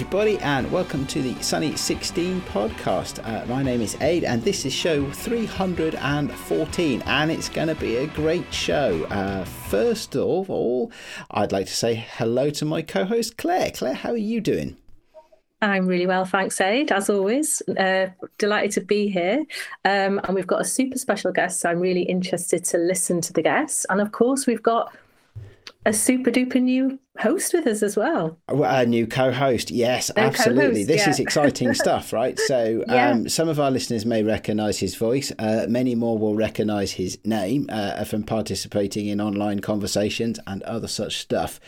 everybody, and welcome to the Sunny 16 podcast. Uh, my name is Ade, and this is show 314, and it's going to be a great show. Uh, first of all, I'd like to say hello to my co host, Claire. Claire, how are you doing? I'm really well, thanks, Ade. As always, uh, delighted to be here. Um, and we've got a super special guest, so I'm really interested to listen to the guests. And of course, we've got a super duper new host with us as well. A new co-host, yes, a absolutely. Co-host, this yeah. is exciting stuff, right? So, yeah. um, some of our listeners may recognise his voice. Uh, many more will recognise his name uh, from participating in online conversations and other such stuff.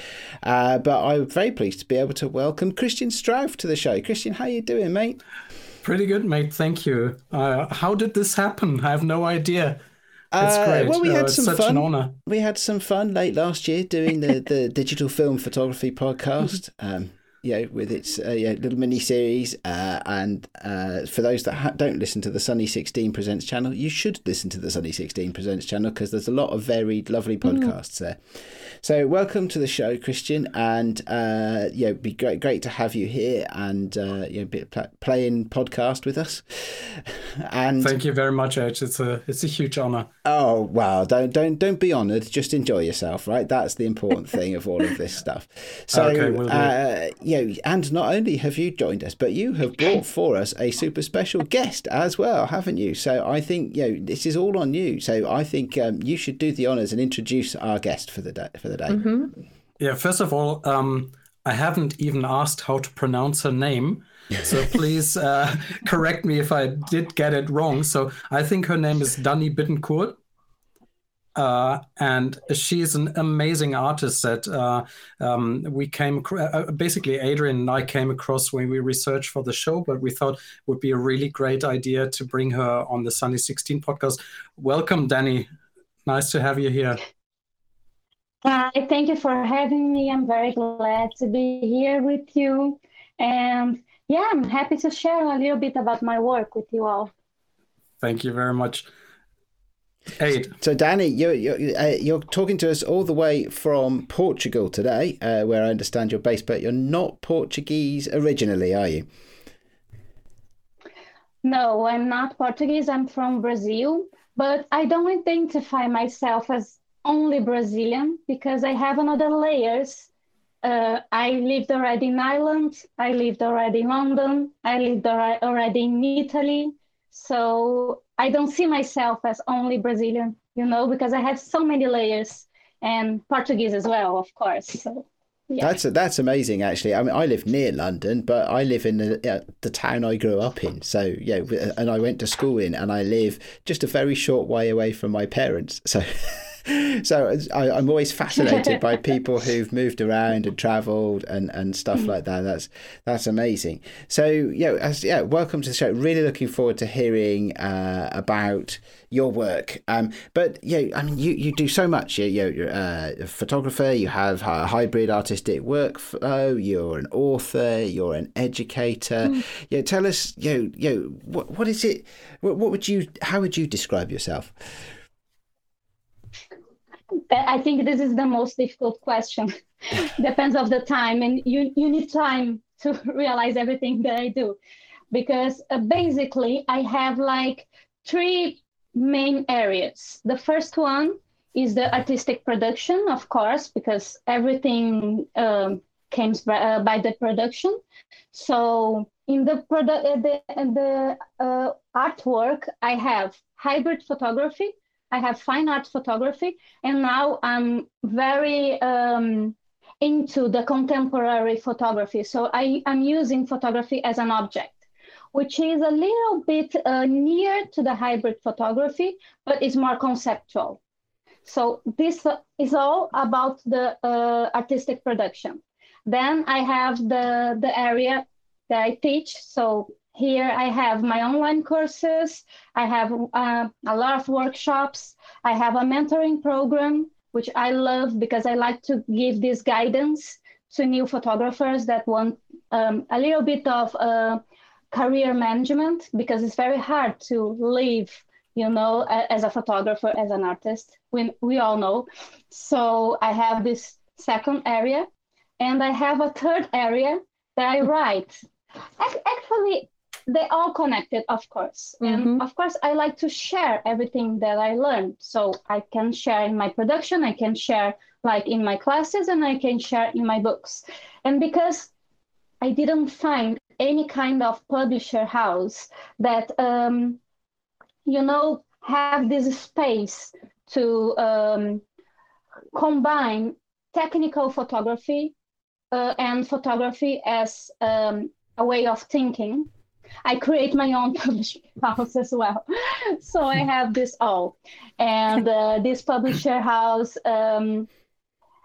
Uh, but I'm very pleased to be able to welcome Christian Strouff to the show. Christian, how you doing, mate? Pretty good, mate. Thank you. Uh, how did this happen? I have no idea. It's uh, great. well, we had some fun. We had some fun late last year doing the, the digital film photography podcast. Um, you know, with its uh, yeah, little mini series. Uh, and uh, for those that ha- don't listen to the Sunny 16 Presents channel, you should listen to the Sunny 16 Presents channel because there's a lot of varied, lovely mm. podcasts mm. there. So, welcome to the show, Christian, and uh, yeah, it'd be great, great to have you here and uh, you know, be pl- playing podcast with us. and thank you very much, Edge. It's a it's a huge honor. Oh wow! Don't don't don't be honoured. Just enjoy yourself, right? That's the important thing of all of this stuff. So, okay, we'll uh, yeah, and not only have you joined us, but you have brought for us a super special guest as well, haven't you? So I think you know this is all on you. So I think um, you should do the honours and introduce our guest for the day. For the day. Mm-hmm. Yeah, first of all, um, I haven't even asked how to pronounce her name. So please uh, correct me if I did get it wrong. So I think her name is Dani Bittencourt. Uh, and she's an amazing artist that uh, um, we came across. Uh, basically, Adrian and I came across when we researched for the show, but we thought would be a really great idea to bring her on the Sunny 16 podcast. Welcome, Danny. Nice to have you here. Hi, thank you for having me. I'm very glad to be here with you. And yeah, I'm happy to share a little bit about my work with you all. Thank you very much. Eight. So, Danny, you're you're, uh, you're talking to us all the way from Portugal today, uh, where I understand you're based, but you're not Portuguese originally, are you? No, I'm not Portuguese. I'm from Brazil, but I don't identify myself as only Brazilian because I have another layers. Uh, I lived already in Ireland. I lived already in London. I lived already in Italy. So I don't see myself as only Brazilian, you know, because I have so many layers and Portuguese as well, of course. So. Yeah. That's that's amazing, actually. I mean, I live near London, but I live in the, uh, the town I grew up in. So yeah, and I went to school in, and I live just a very short way away from my parents. So so I, am always fascinated by people who've moved around and travelled and, and stuff mm. like that. That's that's amazing. So yeah, as, yeah, welcome to the show. Really looking forward to hearing uh, about your work. Um, but yeah, I mean, you, you do so much. You, you're uh, a photographer. You have a hybrid artistic workflow. You're an author. You're an educator. Mm. Yeah, tell us. You know, you know, what what is it? What, what would you? How would you describe yourself? I think this is the most difficult question. Depends of the time, and you you need time to realize everything that I do, because uh, basically I have like three main areas. The first one is the artistic production, of course, because everything um, comes by, uh, by, the production. So in the product, uh, the, the uh, artwork, I have hybrid photography, I have fine art photography, and now I'm very um, into the contemporary photography. So I am using photography as an object, which is a little bit uh, near to the hybrid photography, but is more conceptual. So this is all about the uh, artistic production. Then I have the, the area that I teach. So here I have my online courses. I have uh, a lot of workshops. I have a mentoring program, which I love because I like to give this guidance to new photographers that want um, a little bit of uh, career management because it's very hard to live, you know, as a photographer, as an artist. We, we all know. So I have this second area. And I have a third area that I write, actually, they all connected, of course. Mm-hmm. And of course, I like to share everything that I learned. So I can share in my production, I can share like in my classes, and I can share in my books. And because I didn't find any kind of publisher house that, um, you know, have this space to um, combine technical photography uh, and photography as um, a way of thinking. I create my own publishing house as well. So I have this all. And uh, this publisher house, um,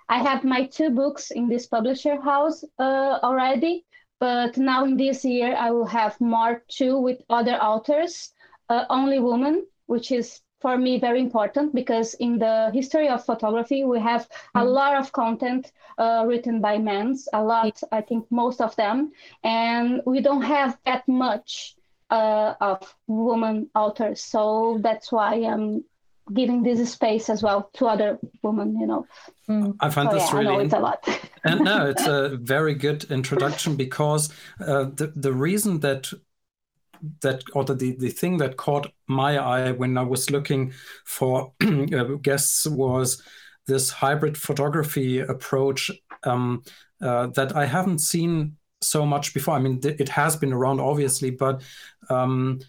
I have my two books in this publisher house uh, already. But now in this year, I will have more two with other authors, uh, only women, which is for me very important because in the history of photography we have a mm. lot of content uh, written by men a lot i think most of them and we don't have that much uh, of women authors so that's why i'm giving this space as well to other women you know mm. i find so, this yeah, really I know it's a lot and no it's a very good introduction because uh, the, the reason that that or the, the thing that caught my eye when I was looking for uh, guests was this hybrid photography approach um, uh, that I haven't seen so much before. I mean, it has been around, obviously, but um,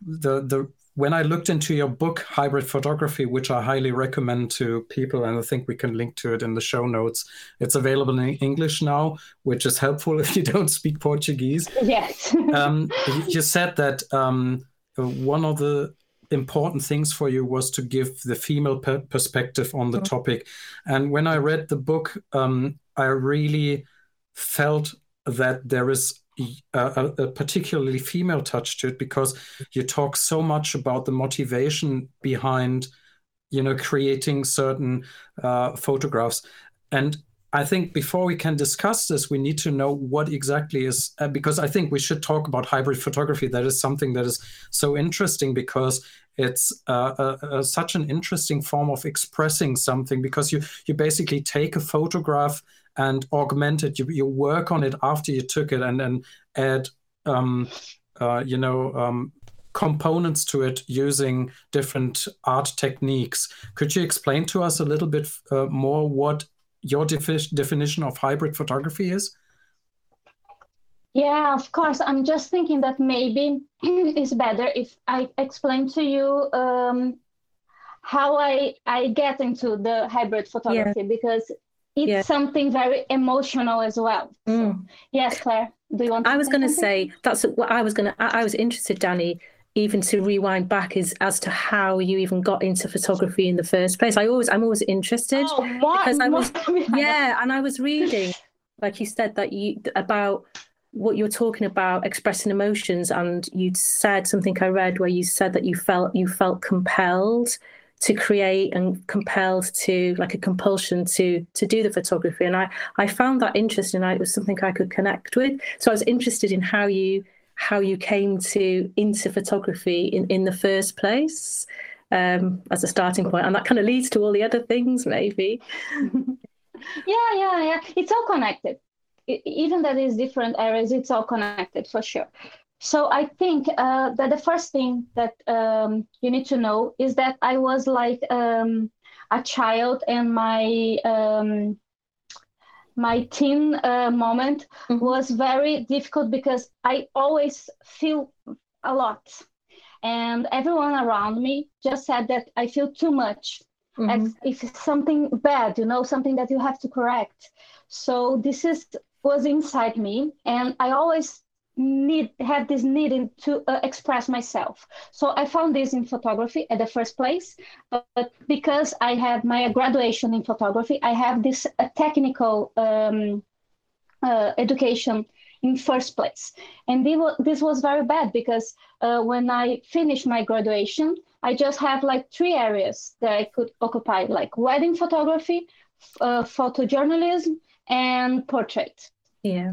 the the when I looked into your book, Hybrid Photography, which I highly recommend to people, and I think we can link to it in the show notes, it's available in English now, which is helpful if you don't speak Portuguese. Yes. um, you said that um, one of the important things for you was to give the female per- perspective on the mm-hmm. topic. And when I read the book, um, I really felt that there is a, a, particularly female touch to it because you talk so much about the motivation behind you know creating certain uh, photographs. And i think before we can discuss this we need to know what exactly is uh, because i think we should talk about hybrid photography. That is something that is so interesting because it's uh, such an interesting form of expressing something because you you basically take a photograph and augment it. You, you work on it after you took it and then add, um, uh, you know, um, components to it using different art techniques. Could you explain to us a little bit uh, more what your defi- definition of hybrid photography is? Yeah, of course. I'm just thinking that maybe it's better if I explain to you um, how I I get into the hybrid photography yeah. because it's yeah. something very emotional as well. Mm. So, yes, Claire, do you want? I was going to say that's what I was going to. I was interested, Danny, even to rewind back is as to how you even got into photography in the first place. I always, I'm always interested oh, what? because I was, yeah, and I was reading, like you said, that you about what you're talking about expressing emotions, and you said something I read where you said that you felt you felt compelled to create and compelled to like a compulsion to to do the photography. And i i found that interesting. It was something i could connect with. So i was interested in how you how you came to into photography in in the first place um, as a starting point. And that kind of leads to all the other things maybe. Yeah yeah yeah. It's all connected. Even that is different areas it's all connected for sure so I think uh, that the first thing that um, you need to know is that I was like um, a child, and my um, my teen uh, moment mm-hmm. was very difficult because I always feel a lot, and everyone around me just said that I feel too much. Mm-hmm. As if it's something bad, you know, something that you have to correct. So this is was inside me, and I always need have this needing to uh, express myself. So i found this in photography at the first place but because i had my graduation in photography i have this uh, technical um, uh, education in first place. And this was very bad because uh, when i finished my graduation i just have like three areas that i could occupy like wedding photography uh, photojournalism and portrait. Yeah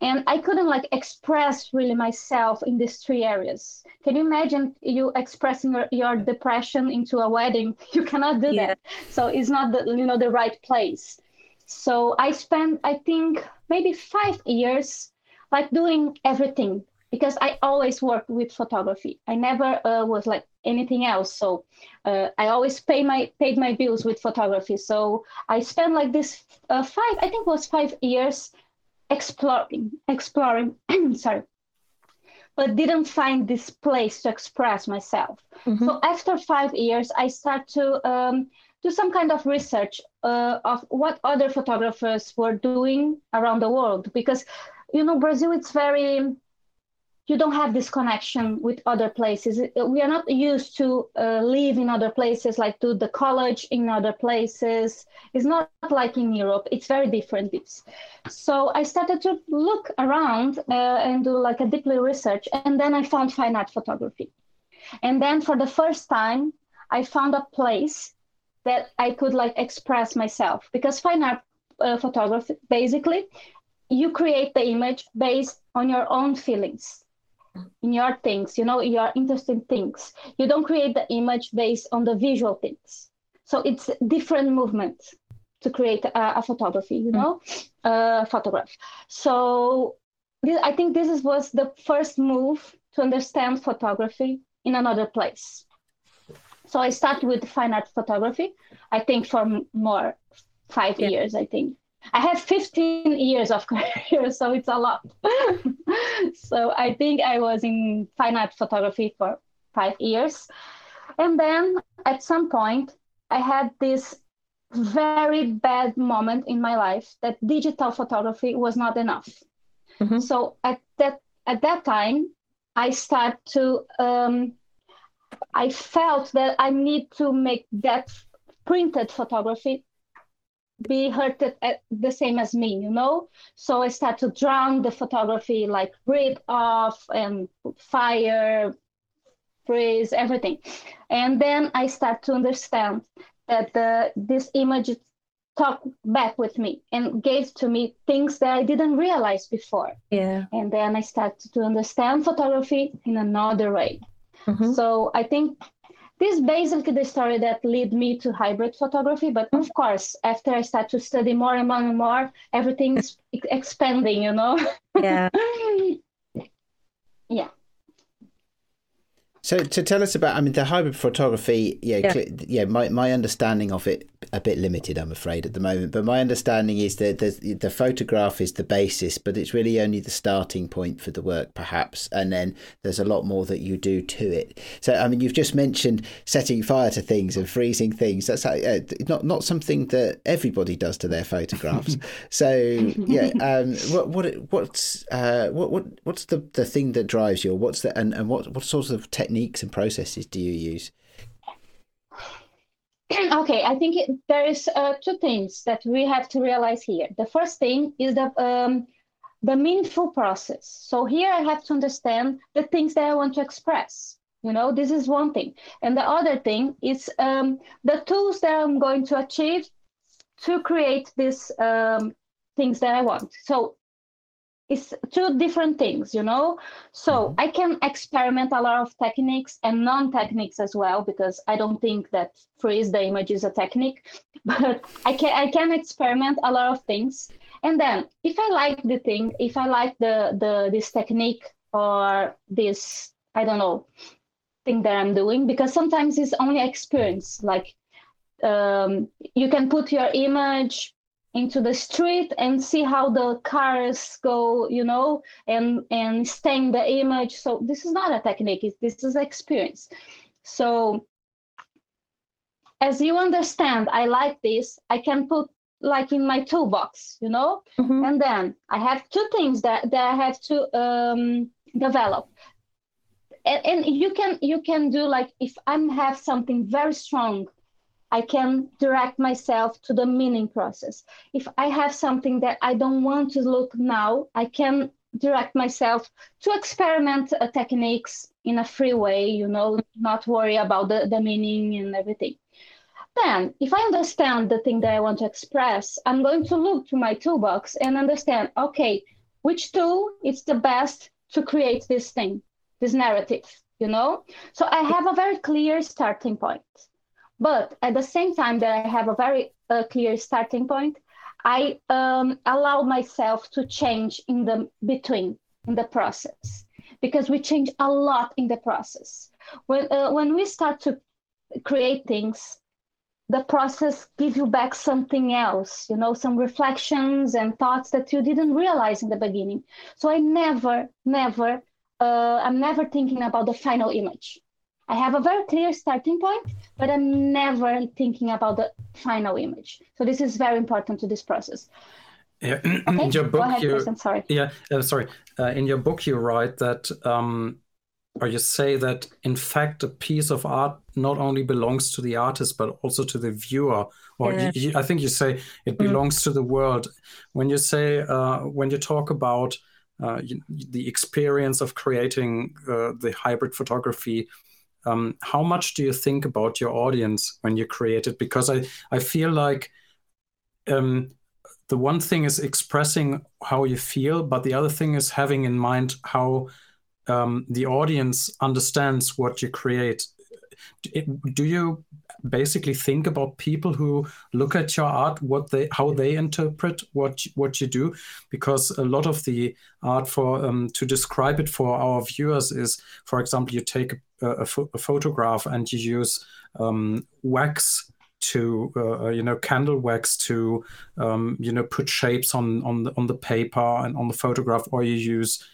and i couldn't like express really myself in these three areas can you imagine you expressing your, your depression into a wedding you cannot do yeah. that so it's not the you know the right place so i spent i think maybe five years like doing everything because I always worked with photography. I never uh, was like anything else. So uh, I always pay my paid my bills with photography. So I spent like this uh, five, I think it was five years exploring, exploring. sorry, but didn't find this place to express myself. Mm-hmm. So after five years, I start to um, do some kind of research uh, of what other photographers were doing around the world because you know Brazil it's very you don't have this connection with other places. We are not used to uh, live in other places, like to the college in other places. It's not like in Europe. It's very different. So I started to look around uh, and do like a deeply research, and then I found fine art photography. And then for the first time, I found a place that I could like express myself because fine art uh, photography basically you create the image based on your own feelings in your things, you know, your interesting things. You don't create the image based on the visual things. So it's different movement to create a, a photography, you know, mm-hmm. a photograph. So this, I think this is, was the first move to understand photography in another place. So I started with fine art photography, I think for more five yeah. years, I think. I have 15 years of career, so it's a lot. so I think I was in fine art photography for five years. And then at some point, I had this very bad moment in my life that digital photography was not enough. Mm-hmm. So at that at that time, I start to um, I felt that I need to make that printed photography be hurted at the same as me, you know? So I start to drown the photography, like rip off and fire, freeze, everything. And then I start to understand that the, this image talked back with me and gave to me things that I didn't realize before. Yeah. And then I started to understand photography in another way. Mm-hmm. So I think this is basically the story that led me to hybrid photography. But of mm-hmm. course, after I start to study more and more and more, everything's expanding, you know? Yeah. yeah. So to tell us about, I mean, the hybrid photography, yeah, yeah, yeah my, my understanding of it a bit limited, I'm afraid, at the moment. But my understanding is that the, the photograph is the basis, but it's really only the starting point for the work, perhaps. And then there's a lot more that you do to it. So, I mean, you've just mentioned setting fire to things and freezing things. That's uh, not not something that everybody does to their photographs. so, yeah, um, what what what's uh, what what what's the, the thing that drives you? What's the and, and what what sorts of techniques techniques and processes do you use? Okay, I think it, there is uh, two things that we have to realize here. The first thing is the um, the meaningful process. So here I have to understand the things that I want to express. You know, this is one thing, and the other thing is um, the tools that I'm going to achieve to create these um, things that I want. So it's two different things you know so mm-hmm. i can experiment a lot of techniques and non-techniques as well because i don't think that freeze the image is a technique but i can i can experiment a lot of things and then if i like the thing if i like the the this technique or this i don't know thing that i'm doing because sometimes it's only experience like um, you can put your image into the street and see how the cars go you know and and stain the image. So this is not a technique this is experience. So as you understand i like this i can put like in my toolbox you know? Mm-hmm. and then i have two things that, that i have to um, develop. And, and you can you can do like if i have something very strong I can direct myself to the meaning process. If I have something that I don't want to look now, I can direct myself to experiment uh, techniques in a free way, you know, not worry about the, the meaning and everything. Then, if I understand the thing that I want to express, I'm going to look to my toolbox and understand, okay, which tool is the best to create this thing, this narrative, you know? So I have a very clear starting point. But at the same time that I have a very uh, clear starting point, I um, allow myself to change in the between in the process because we change a lot in the process. When uh, when we start to create things, the process gives you back something else, you know, some reflections and thoughts that you didn't realize in the beginning. So I never, never, uh, I'm never thinking about the final image. I have a very clear starting point, but I'm never thinking about the final image. So this is very important to this process. Yeah, okay? in your book, ahead, you, sorry. Yeah, uh, sorry. Uh, in your book, you write that, um, or you say that, in fact, a piece of art not only belongs to the artist but also to the viewer. Or yeah. you, you, I think you say it mm. belongs mm. to the world. When you say, uh, when you talk about uh, the experience of creating uh, the hybrid photography um, how much do you think about your audience when you create it? Because I, I feel like um, the one thing is expressing how you feel, but the other thing is having in mind how um, the audience understands what you create. Do you basically think about people who look at your art, what they, how they interpret what what you do? Because a lot of the art for um, to describe it for our viewers is, for example, you take a, a, a photograph and you use um, wax to uh, uh, you know candle wax to um, you know put shapes on on the, on the paper and on the photograph or you use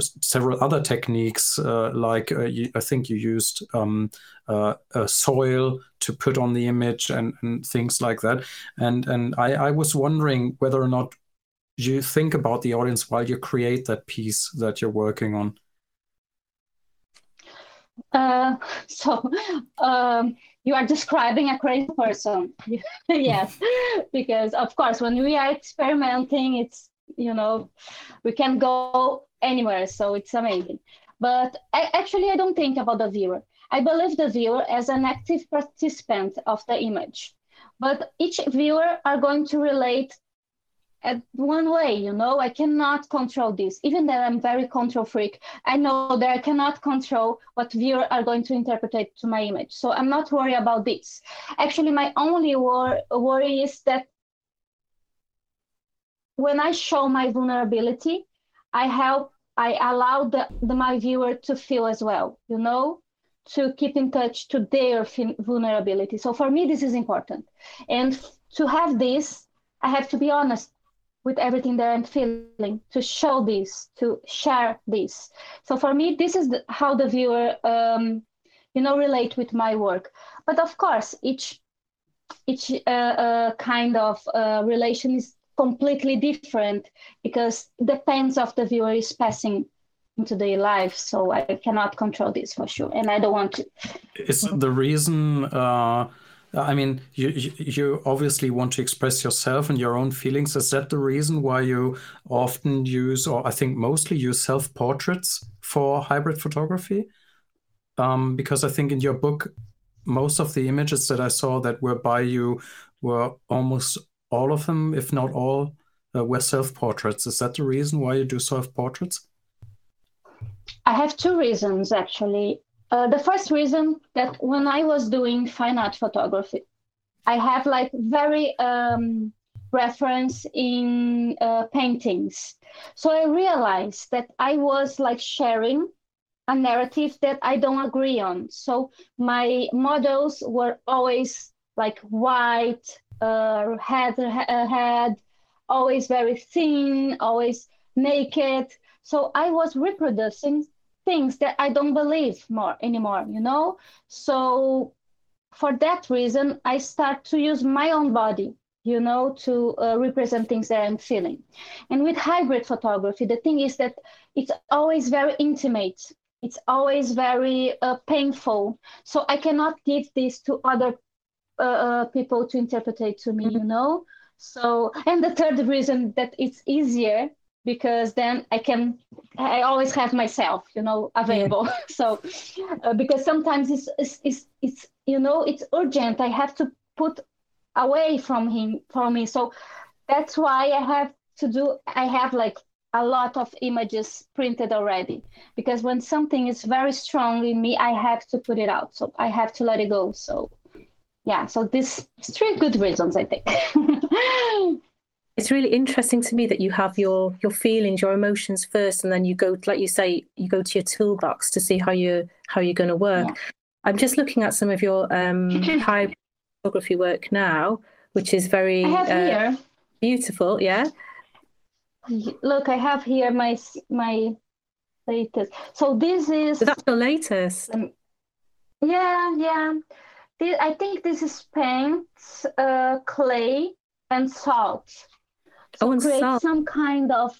several other techniques uh, like uh, you, I think you used um, uh, soil to put on the image and, and things like that and and I, I was wondering whether or not you think about the audience while you create that piece that you're working on uh, so um, you are describing a crazy person. yes, because of course, when we are experimenting, it's you know we can go anywhere, so it's amazing. But I, actually, I don't think about the viewer. I believe the viewer as an active participant of the image. But each viewer are going to relate at one way you know i cannot control this even though i'm very control freak i know that i cannot control what viewers are going to interpret to my image so i'm not worried about this actually my only wor- worry is that when i show my vulnerability i help i allow the, the my viewer to feel as well you know to keep in touch to their vulnerability so for me this is important and to have this i have to be honest with everything that I'm feeling, to show this, to share this. So for me, this is the, how the viewer, um, you know, relate with my work. But of course, each each uh, uh, kind of uh, relation is completely different because depends of the viewer is passing into their life. So I cannot control this for sure, and I don't want to. Is the reason? Uh, I mean, you, you obviously want to express yourself and your own feelings. Is that the reason why you often use, or I think mostly use self portraits for hybrid photography? Um, because I think in your book, most of the images that I saw that were by you were almost all of them, if not all, uh, were self portraits. Is that the reason why you do self portraits? I have two reasons actually. Uh, the first reason that when I was doing fine art photography, I have like very um, reference in uh, paintings. So I realized that I was like sharing a narrative that I don't agree on. So my models were always like white, uh, head, uh, head, always very thin, always naked. So I was reproducing things that I don't believe more anymore, you know? So for that reason, I start to use my own body, you know, to uh, represent things that I'm feeling. And with hybrid photography, the thing is that it's always very intimate. It's always very uh, painful. So I cannot give this to other uh, uh people to interpret it to me, you know? So, and the third reason that it's easier because then I can I always have myself, you know, available. Yeah. so uh, because sometimes it's, it's, it's it's you know it's urgent. I have to put away from him from me. So that's why I have to do. I have like a lot of images printed already because when something is very strong in me, I have to put it out. So I have to let it go. So yeah. So this three good reasons, I think. it's really interesting to me that you have your your feelings your emotions first and then you go like you say you go to your toolbox to see how you how you're going to work yeah. i'm just looking at some of your um high photography work now which is very uh, beautiful yeah look i have here my my latest so this is so that's the latest um, yeah yeah i think this is paint uh, clay and salt oh, and create salt. some kind of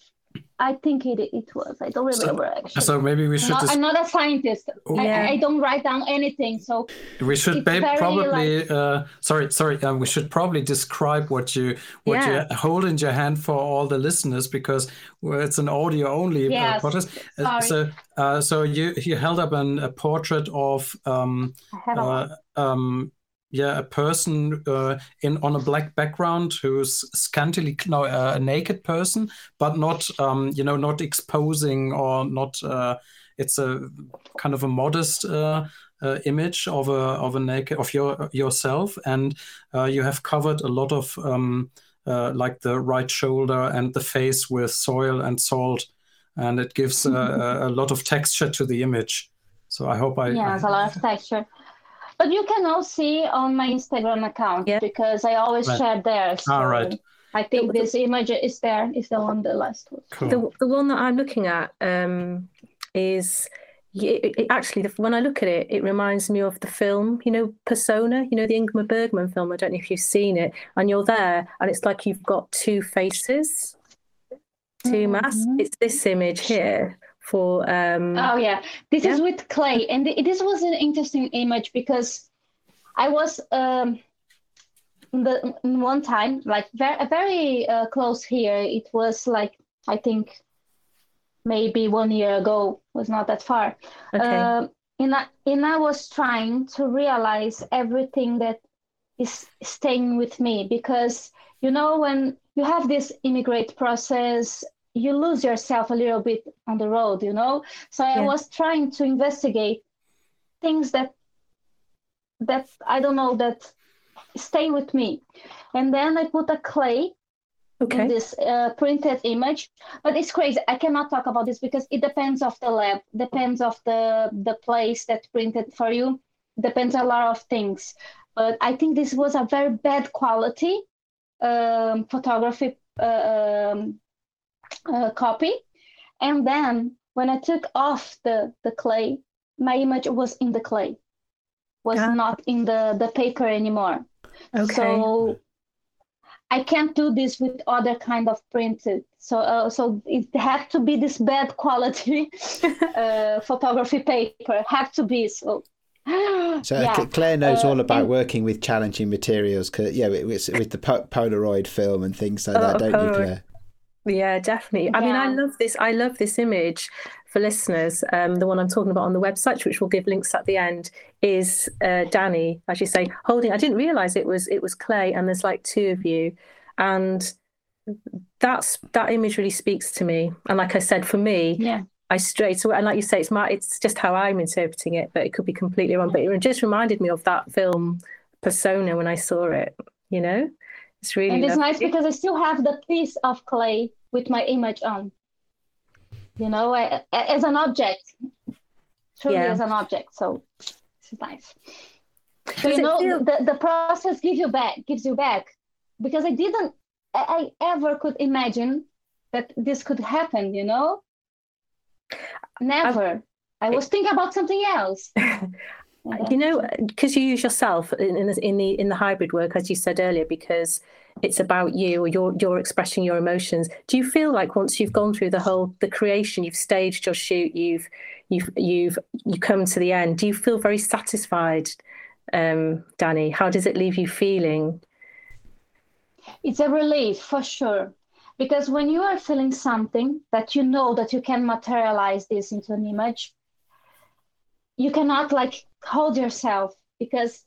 I think it it was. I don't remember so, actually. So maybe we should. I'm not, I'm not a scientist. Oh. I, I, don't write down anything. So we should probably. Like... Uh, sorry, sorry. Uh, we should probably describe what you what yeah. you hold in your hand for all the listeners because well, it's an audio only uh, yes. uh, podcast. Uh, so uh, so you you held up an, a portrait of um, uh, um, yeah, a person uh, in on a black background who's scantily no, uh, a naked person, but not um, you know not exposing or not. Uh, it's a kind of a modest uh, uh, image of a of a naked of your yourself, and uh, you have covered a lot of um, like the right shoulder and the face with soil and salt, and it gives a, a lot of texture to the image. So I hope I yeah, it's a lot of texture. But you can all see on my Instagram account yeah. because I always right. share there. So All right. I think the, this image is there. Is the one the last one. Cool. The, the one that I'm looking at um, is it, it, actually the, when I look at it, it reminds me of the film, you know, Persona. You know, the Ingmar Bergman film. I don't know if you've seen it. And you're there, and it's like you've got two faces, 2 mm-hmm. masks. It's this image here for um oh yeah this yeah. is with clay and th- this was an interesting image because i was um the one time like very very uh, close here it was like i think maybe one year ago was not that far okay. Uh, and, I, and i was trying to realize everything that is staying with me because you know when you have this immigrate process you lose yourself a little bit on the road, you know. So I was trying to investigate things that that I don't know that stay with me, and then I put a clay okay. in this uh, printed image. But it's crazy. I cannot talk about this because it depends of the lab, depends of the the place that printed for you, depends a lot of things. But I think this was a very bad quality um, photography uh, um, uh, copy. And then when I took off the, the clay, my image was in the clay, was yeah. not in the, the paper anymore. Okay. So I can't do this with other kind of printed. So uh, so it had to be this bad quality uh, photography paper. Have to be so. So yeah. Claire knows uh, all about and, working with challenging materials. Cause, yeah, with, with the Polaroid film and things like oh, that, don't Polaroid. you, Claire? Yeah, definitely. I mean, I love this. I love this image for listeners. Um, the one I'm talking about on the website, which we'll give links at the end, is uh, Danny, as you say, holding. I didn't realize it was it was Clay, and there's like two of you, and that's that image really speaks to me. And like I said, for me, yeah. I straight away, and like you say, it's my, it's just how I'm interpreting it, but it could be completely wrong. But it just reminded me of that film Persona when I saw it. You know, it's really and it's lovely. nice because I still have the piece of clay with my image on. You know, I, as an object, truly yeah. as an object. So it's nice. So you know, feel... the, the process gives you back, gives you back, because I didn't, I, I ever could imagine that this could happen. You know, never. I've... I was thinking about something else. you know because you use yourself in, in, the in the in the hybrid work as you said earlier because it's about you or you're you're expressing your emotions. Do you feel like once you've gone through the whole the creation you've staged your shoot you've you've you've you come to the end do you feel very satisfied um danny? How does it leave you feeling? It's a relief for sure. Because when you are feeling something that you know that you can materialize this into an image you cannot like hold yourself because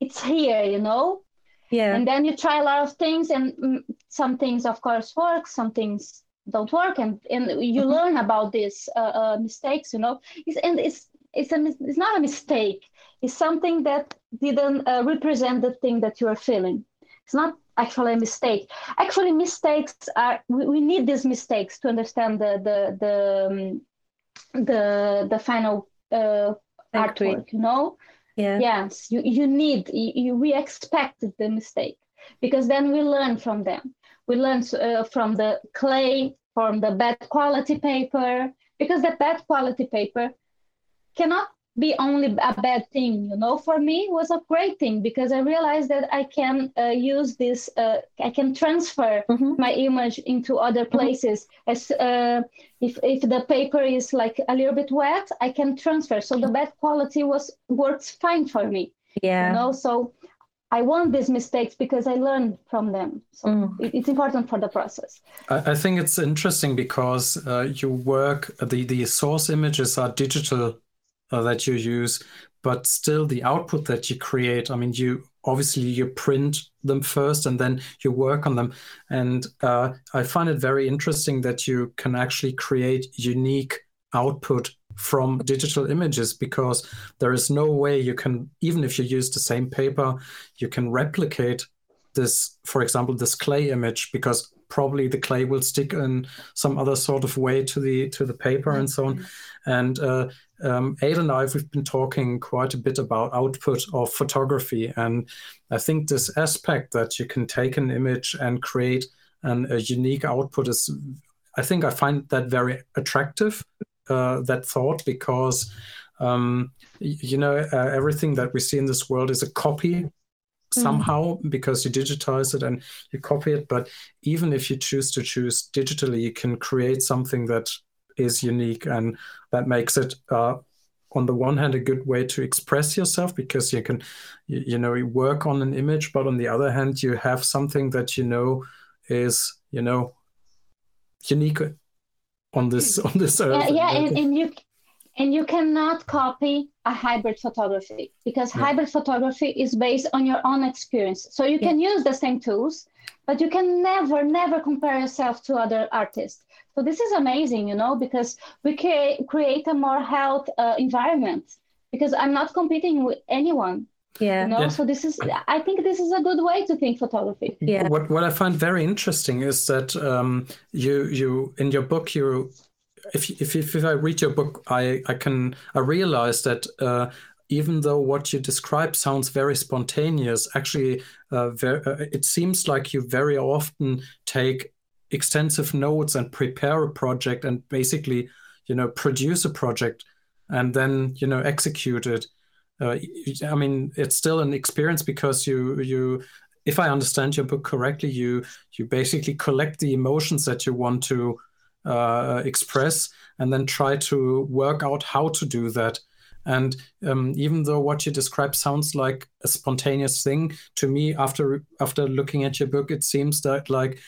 it's here you know? Yeah. And then you try a lot of things and mm, some things of course work some things don't work and and you mm-hmm. learn about these uh, uh, mistakes you know? It's, and it's it's a it's not a mistake. It's something that didn't uh, represent the thing that you are feeling. It's not actually a mistake. Actually mistakes are we, we need these mistakes to understand the the the um, the, the final uh, artwork you know? Yeah. Yes you, you need you, we expect the mistake because then we learn from them. We learn uh, from the clay from the bad quality paper because the bad quality paper cannot be only a bad thing you know for me it was a great thing because i realized that i can uh, use this uh, i can transfer mm-hmm. my image into other mm-hmm. places mm-hmm. as uh, if, if the paper is like a little bit wet i can transfer so the bad quality was works fine for me yeah you know so I want these mistakes because I learn from them. So mm. it, it's important for the process. I, I think it's interesting because uh, you work, the, the source images are digital uh, that you use, but still the output that you create, I mean, you obviously you print them first and then you work on them. And uh, I find it very interesting that you can actually create unique output from digital images because there is no way you can even if you use the same paper you can replicate this for example this clay image because probably the clay will stick in some other sort of way to the to the paper and so on and uh, um, Ade and I we've been talking quite a bit about output of photography and I think this aspect that you can take an image and create an, a unique output is I think I find that very attractive uh, that thought because um, you know uh, everything that we see in this world is a copy mm. somehow mm. because you digitize it and you copy it but even if you choose to choose digitally you can create something that is unique and that makes it uh, on the one hand a good way to express yourself because you can you, you, know you work on an image but on the other hand you have something that you know is you know unique on this on this earth. Yeah, yeah and, and you and you cannot copy a hybrid photography because yeah. hybrid photography is based on your own experience. So you can use the same tools, but you can never, never compare yourself to other artists. So this is amazing, you know, because we create create a more health uh, environment because I'm not competing with anyone yeah. you know? Yeah. so this is i think this is a good way to think photography. Yeah. What what i find very interesting is that um, you you in your book you if, if if if i read your book i i can i realize that uh, even though what you describe sounds very spontaneous actually uh, very, uh, it seems like you very often take extensive notes and prepare a project and basically you know produce a project and then you know execute it uh, I mean, it's still an experience because you you if I understand your book correctly, you you basically collect the emotions that you want to uh, express and then try to work out how to do that. And um, even though what you describe sounds like a spontaneous thing, to me, after after looking at your book, it seems that like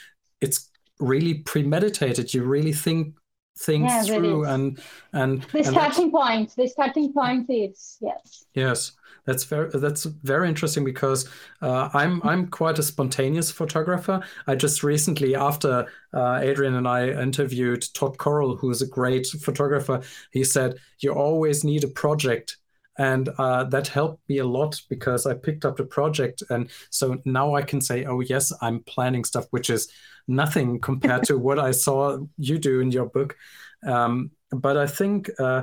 it's really premeditated. You really think things yeah, through and and the starting point the starting point is yes yes that's very that's very interesting because uh, I'm I'm quite a spontaneous photographer. I just recently, after uh, Adrian and I interviewed Todd Correll, who is a great photographer, he said you always need a project, and uh, that helped me a lot because I picked up the project, and so now I can say, oh yes, I'm planning stuff, which is nothing compared to what I saw you do in your book. Um, but I think uh,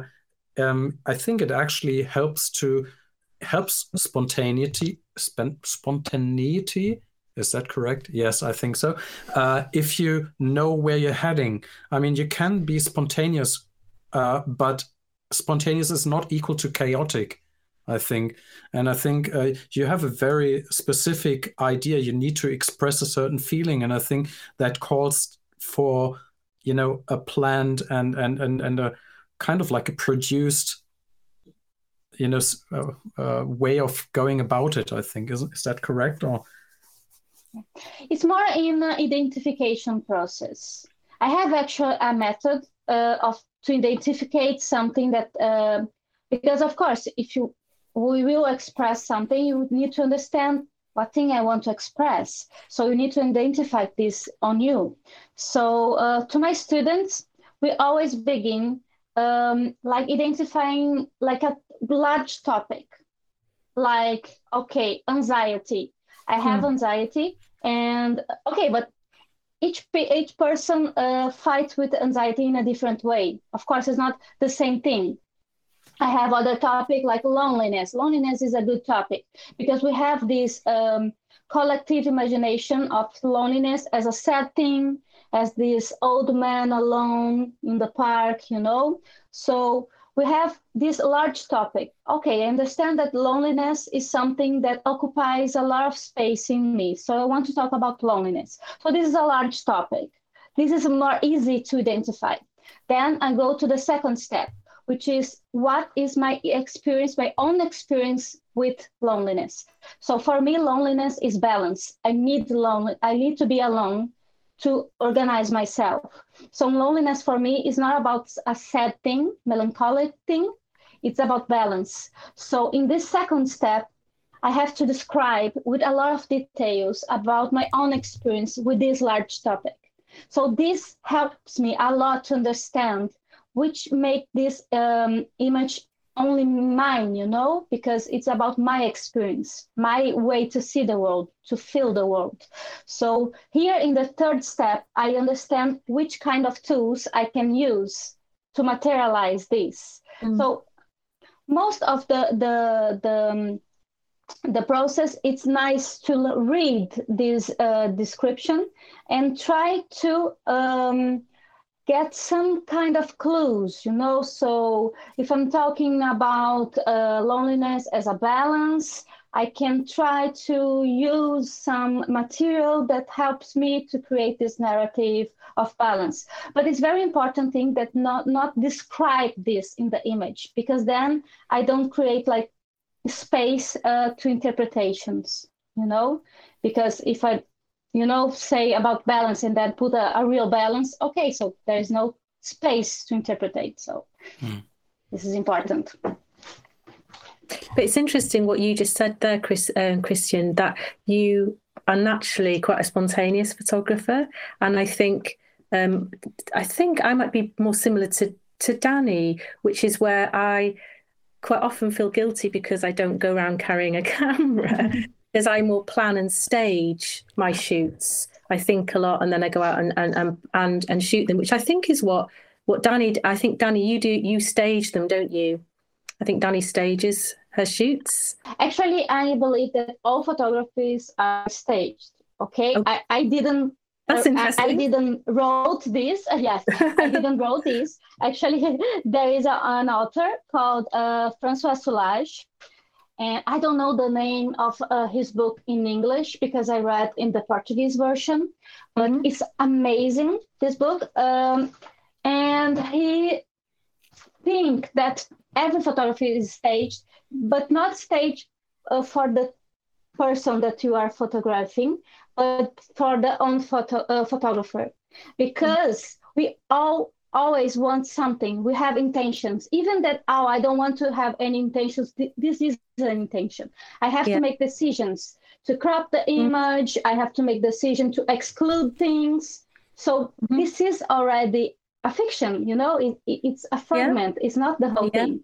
um, I think it actually helps to helps spontaneity spontaneity. Is that correct? Yes i think so. Uh, if you know where you're heading i mean you can be spontaneous uh, but spontaneous is not equal to chaotic I think. And I think uh, you have a very specific idea. You need to express a certain feeling, and I think that calls for you know a planned and and and and a kind of like a produced you know uh, uh, way of going about it. I think is is that correct or? It's more in identification process. I have actually a method uh, of to identify something that uh, because of course if you we will express something, you would need to understand what thing I want to express. So you need to identify this on you. So uh, to my students, we always begin um, like identifying like a large topic, like okay, anxiety. I have hmm. anxiety, And okay, but each each person uh, fights with anxiety in a different way. Of course, it's not the same thing. I have other topic like loneliness. Loneliness is a good topic because we have this um, collective imagination of loneliness as a sad thing, as this old man alone in the park, you know. So we have this large topic. Okay, I understand that loneliness is something that occupies a lot of space in me. So I want to talk about loneliness. So this is a large topic. This is more easy to identify. Then I go to the second step, which is what is my experience, my own experience with loneliness. So for me, loneliness is balance. I need lonely, I need to be alone to organize myself. So loneliness for me is not about a sad thing, melancholic thing. It's about balance. So in this second step, I have to describe with a lot of details about my own experience with this large topic. So this helps me a lot to understand which make this um, image only mine, you know, because it's about my experience, my way to see the world, to feel the world. So here in the third step, I understand which kind of tools I can use to materialize this. Mm. So most of the the the um, the process it's nice to read this uh, description and try to um, get some kind of clues, you know. So if I'm talking about uh, loneliness as a balance, I can try to use some material that helps me to create this narrative of balance. But it's very important thing that not not describe this in the image because then I don't create like space uh, to interpretations, you know. Because if I you know, say about balance and then put a, a real balance, okay, so there is no space to interpret. So mm. this is important. But it's interesting what you just said there, Chris, uh, Christian, that you are naturally quite a spontaneous photographer, and I think um, I think I might be more similar to to Danny, which is where I quite often feel guilty because I don't go around carrying a camera because I more plan and stage my shoots. I think a lot and then I go out and and and and shoot them, which I think is what what Danny. I think Danny, you do you stage them, don't you? I think Danny stages her shoots. Actually, I believe that all photographies are staged. Okay, okay. I, I didn't that's interesting. I, I, didn't wrote this. Yes, I didn't wrote this. Actually, there is a, an author called uh, Francois Soulages, and I don't know the name of uh, his book in English because I read in the Portuguese version, but mm-hmm. it's amazing this book. Um, and he think that every photography is staged, but not staged uh, for the person that you are photographing, but for the own photo uh, photographer, because mm-hmm. we all always want something. We have intentions, even that, oh, I don't want to have any intentions. This is an intention. I have yeah. to make decisions to crop the mm-hmm. image. Mm-hmm. I have to make decision to exclude things. So mm-hmm. this is already a fiction, you know, it, it, it's a fragment. Yeah. It's not the whole yeah. thing.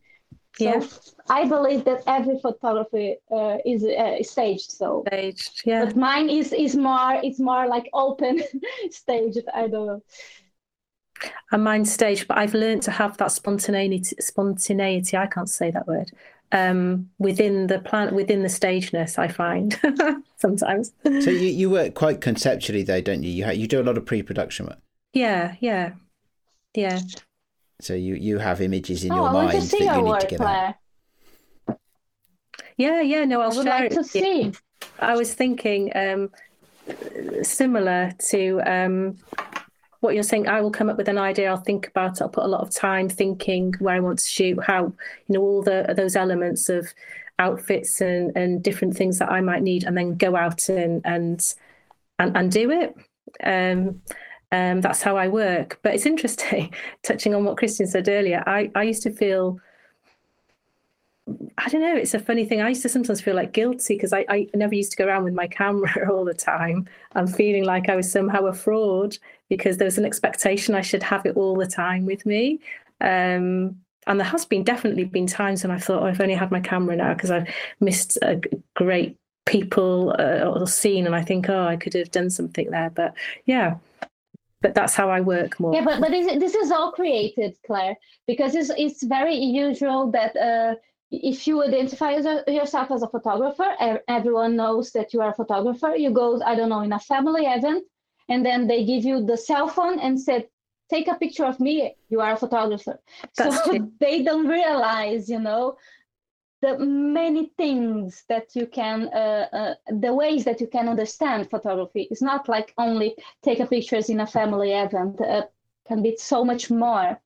So yeah. I believe that every photography uh, is uh, staged. So staged, yeah. But mine is is more it's more like open staged. I don't know and mind stage, but I've learned to have that spontaneity. Spontaneity, I can't say that word. Um, within the plan, within the stageness, I find sometimes. so you, you work quite conceptually, though, don't you? You you do a lot of pre-production work. Yeah, yeah, yeah. So you you have images in oh, your mind that you need to get out. Yeah, yeah. No, I'll I would share like it. to see. I was thinking um, similar to um, what you're saying, I will come up with an idea. I'll think about it. I'll put a lot of time thinking where I want to shoot, how you know all the those elements of outfits and and different things that I might need, and then go out and and and, and do it. Um, um, that's how I work. But it's interesting, touching on what Christian said earlier. I I used to feel I don't know. It's a funny thing. I used to sometimes feel like guilty because I, I never used to go around with my camera all the time. I'm feeling like I was somehow a fraud because there was an expectation I should have it all the time with me. Um, and there has been definitely been times when I thought, oh, I've only had my camera now because I've missed a great people uh, or scene and I think, oh, I could have done something there. But yeah, but that's how I work more. Yeah, but but this is all created, Claire, because it's it's very usual that uh, if you identify yourself as a photographer, everyone knows that you are a photographer. You go, I don't know, in a family event, and then they give you the cell phone and said, take a picture of me. You are a photographer. That's so they don't realize, you know, the many things that you can, uh, uh, the ways that you can understand photography. It's not like only take a pictures in a family event. Uh, can be so much more.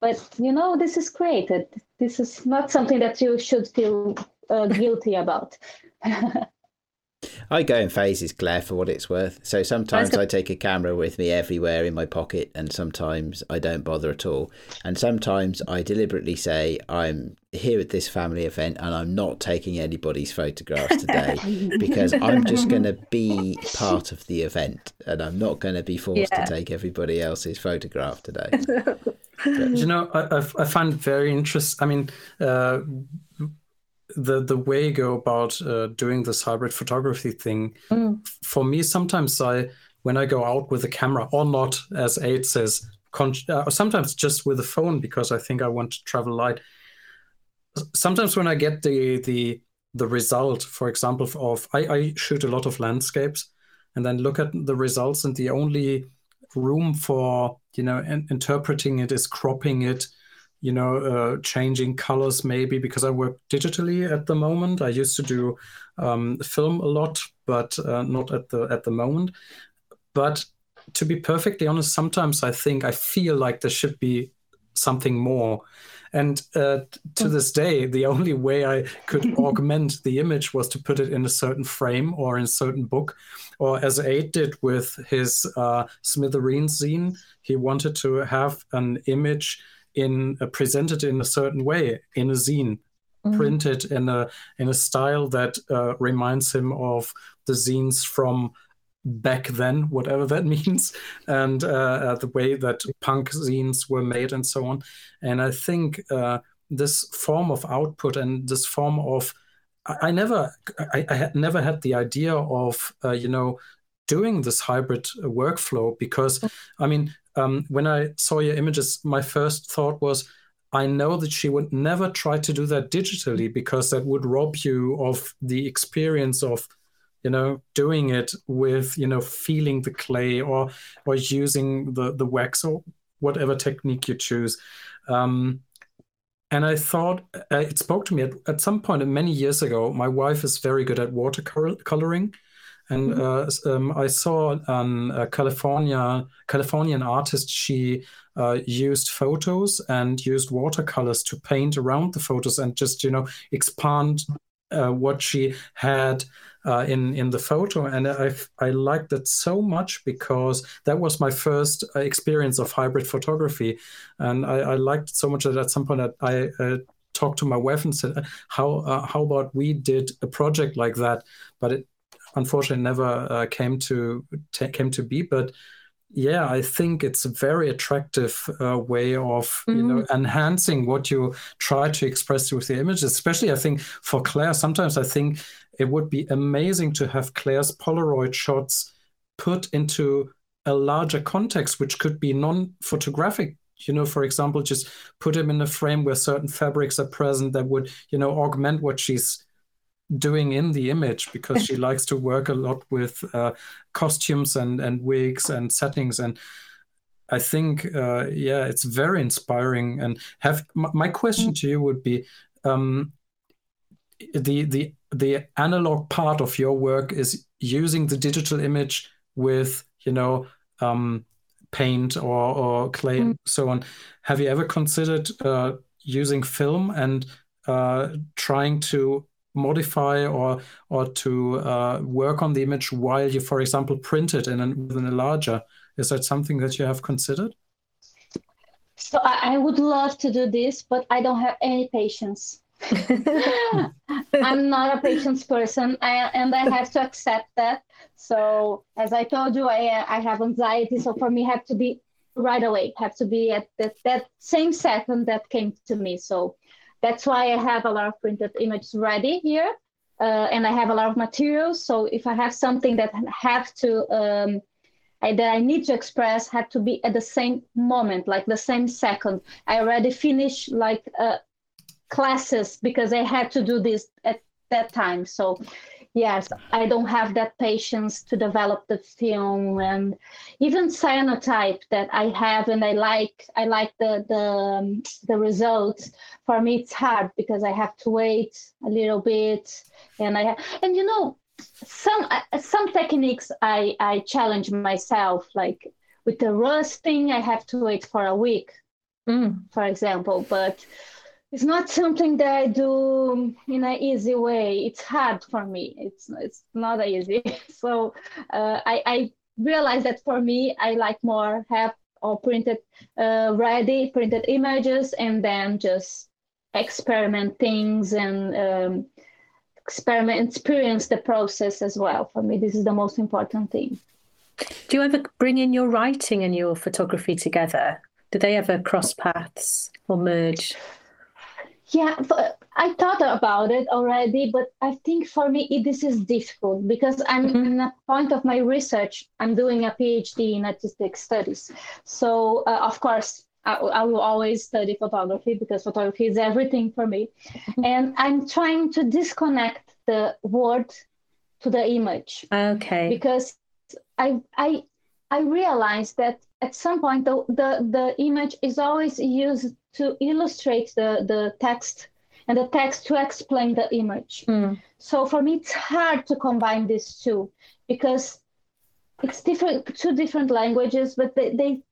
But you know, this is created. This is not something that you should feel uh, guilty about. I go in phases, Claire, for what it's worth. So sometimes I take a camera with me everywhere in my pocket, and sometimes I don't bother at all. And sometimes I deliberately say, I'm here at this family event and I'm not taking anybody's photographs today because I'm just going to be part of the event and I'm not going to be forced yeah. to take everybody else's photograph today. but, you know, I, I find very interesting. I mean, uh, the the way you go about uh, doing this hybrid photography thing mm. for me sometimes i when i go out with a camera or not as Ade says con- uh, sometimes just with a phone because i think i want to travel light sometimes when i get the the the result for example of I, I shoot a lot of landscapes and then look at the results and the only room for you know in- interpreting it is cropping it you know, uh, changing colors maybe because I work digitally at the moment. I used to do um, film a lot, but uh, not at the at the moment. But to be perfectly honest, sometimes I think I feel like there should be something more. And uh, to this day, the only way I could augment the image was to put it in a certain frame or in a certain book, or as Ade did with his uh, Smithereens zine. He wanted to have an image in uh, presented in a certain way in a zine mm. printed in a in a style that uh, reminds him of the zines from back then whatever that means and uh, uh, the way that punk zines were made and so on and i think uh, this form of output and this form of i, I never I, I, had never had the idea of uh, you know doing this hybrid workflow because mm. i mean um, when I saw your images, my first thought was, I know that she would never try to do that digitally because that would rob you of the experience of, you know, doing it with, you know, feeling the clay or or using the the wax or whatever technique you choose. Um, and I thought uh, it spoke to me at, at some point many years ago. My wife is very good at watercoloring, and uh, um, I saw a California Californian artist. She uh, used photos and used watercolors to paint around the photos and just you know expand uh, what she had uh, in in the photo, and I I liked that so much because that was my first uh, experience of hybrid photography, and I, I liked it so much that at some point I. I talked to my wife and said, "How uh, how about we did a project like that?" But it unfortunately never uh, came to t- came to be. But yeah, I think it's a very attractive uh, way of mm-hmm. you know mm-hmm. enhancing what you try to express with the images. Especially, I think for Claire, sometimes I think it would be amazing to have Claire's Polaroid shots put into a larger context, which could be non-photographic you know for example just put him in a frame where certain fabrics are present that would you know augment what she's doing in the image because she likes to work a lot with uh, costumes and and wigs and settings. And I think uh, yeah it's very inspiring. And have my question to you would be um, the the the analog part of your work is using the digital image with you know um, paint or or clay mm. and so on. Have you ever considered uh, using film and uh, trying to modify or or to uh, work on the image while you, for example, print it in an, within a larger. Is that something that you have considered? So I, I would love to do this, but I don't have any patience. I'm not a patience person, I, and I have to accept that. So as I told you, I I have anxiety. So for me, have to be right away, have to be at that, that same second that came to me. So that's why I have a lot of printed images ready here. uh, and I have a lot of materials. So if I have something that have to um, I, that I need to express, have to be at the same moment, like the same second. I already finished like uh, classes because I had to do this at that time. So yes i don't have that patience to develop the film and even cyanotype that i have and i like i like the the um, the results for me it's hard because i have to wait a little bit and i and you know some uh, some techniques i i challenge myself like with the rusting i have to wait for a week mm. for example but it's not something that I do in an easy way. It's hard for me. It's it's not easy. So uh, I I realize that for me, I like more have or printed uh, ready printed images and then just experiment things and um, experiment experience the process as well. For me, this is the most important thing. Do you ever bring in your writing and your photography together? Do they ever cross paths or merge? Yeah, I thought about it already, but I think for me it, this is difficult because I'm mm-hmm. in a point of my research. I'm doing a PhD in artistic studies, so uh, of course I, I, will always study photography because photography is everything for me, mm-hmm. and I'm trying to disconnect the word to the image. Okay. Because I I I realized that at some point the, the, the image is always used to illustrate the, the text and the text to explain the image. Mm. So for me, it's hard to combine these two because it's different, two different languages, but they, they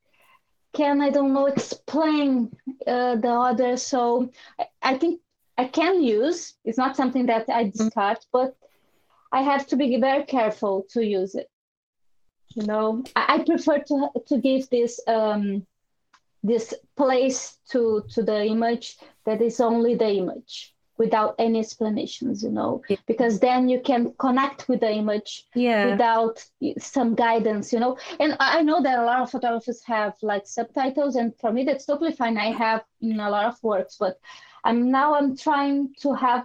can, I don't know, explain uh, the other. So I, I, think I can use, it's not something that I discard, mm. but I have to be very careful to use it. You know, I, I prefer to, to give this um, this place to to the image that is only the image without any explanations you know yeah. because then you can connect with the image yeah. without some guidance you know and i know that a lot of photographers have like subtitles and for me that's totally fine i have in a lot of works but i'm now i'm trying to have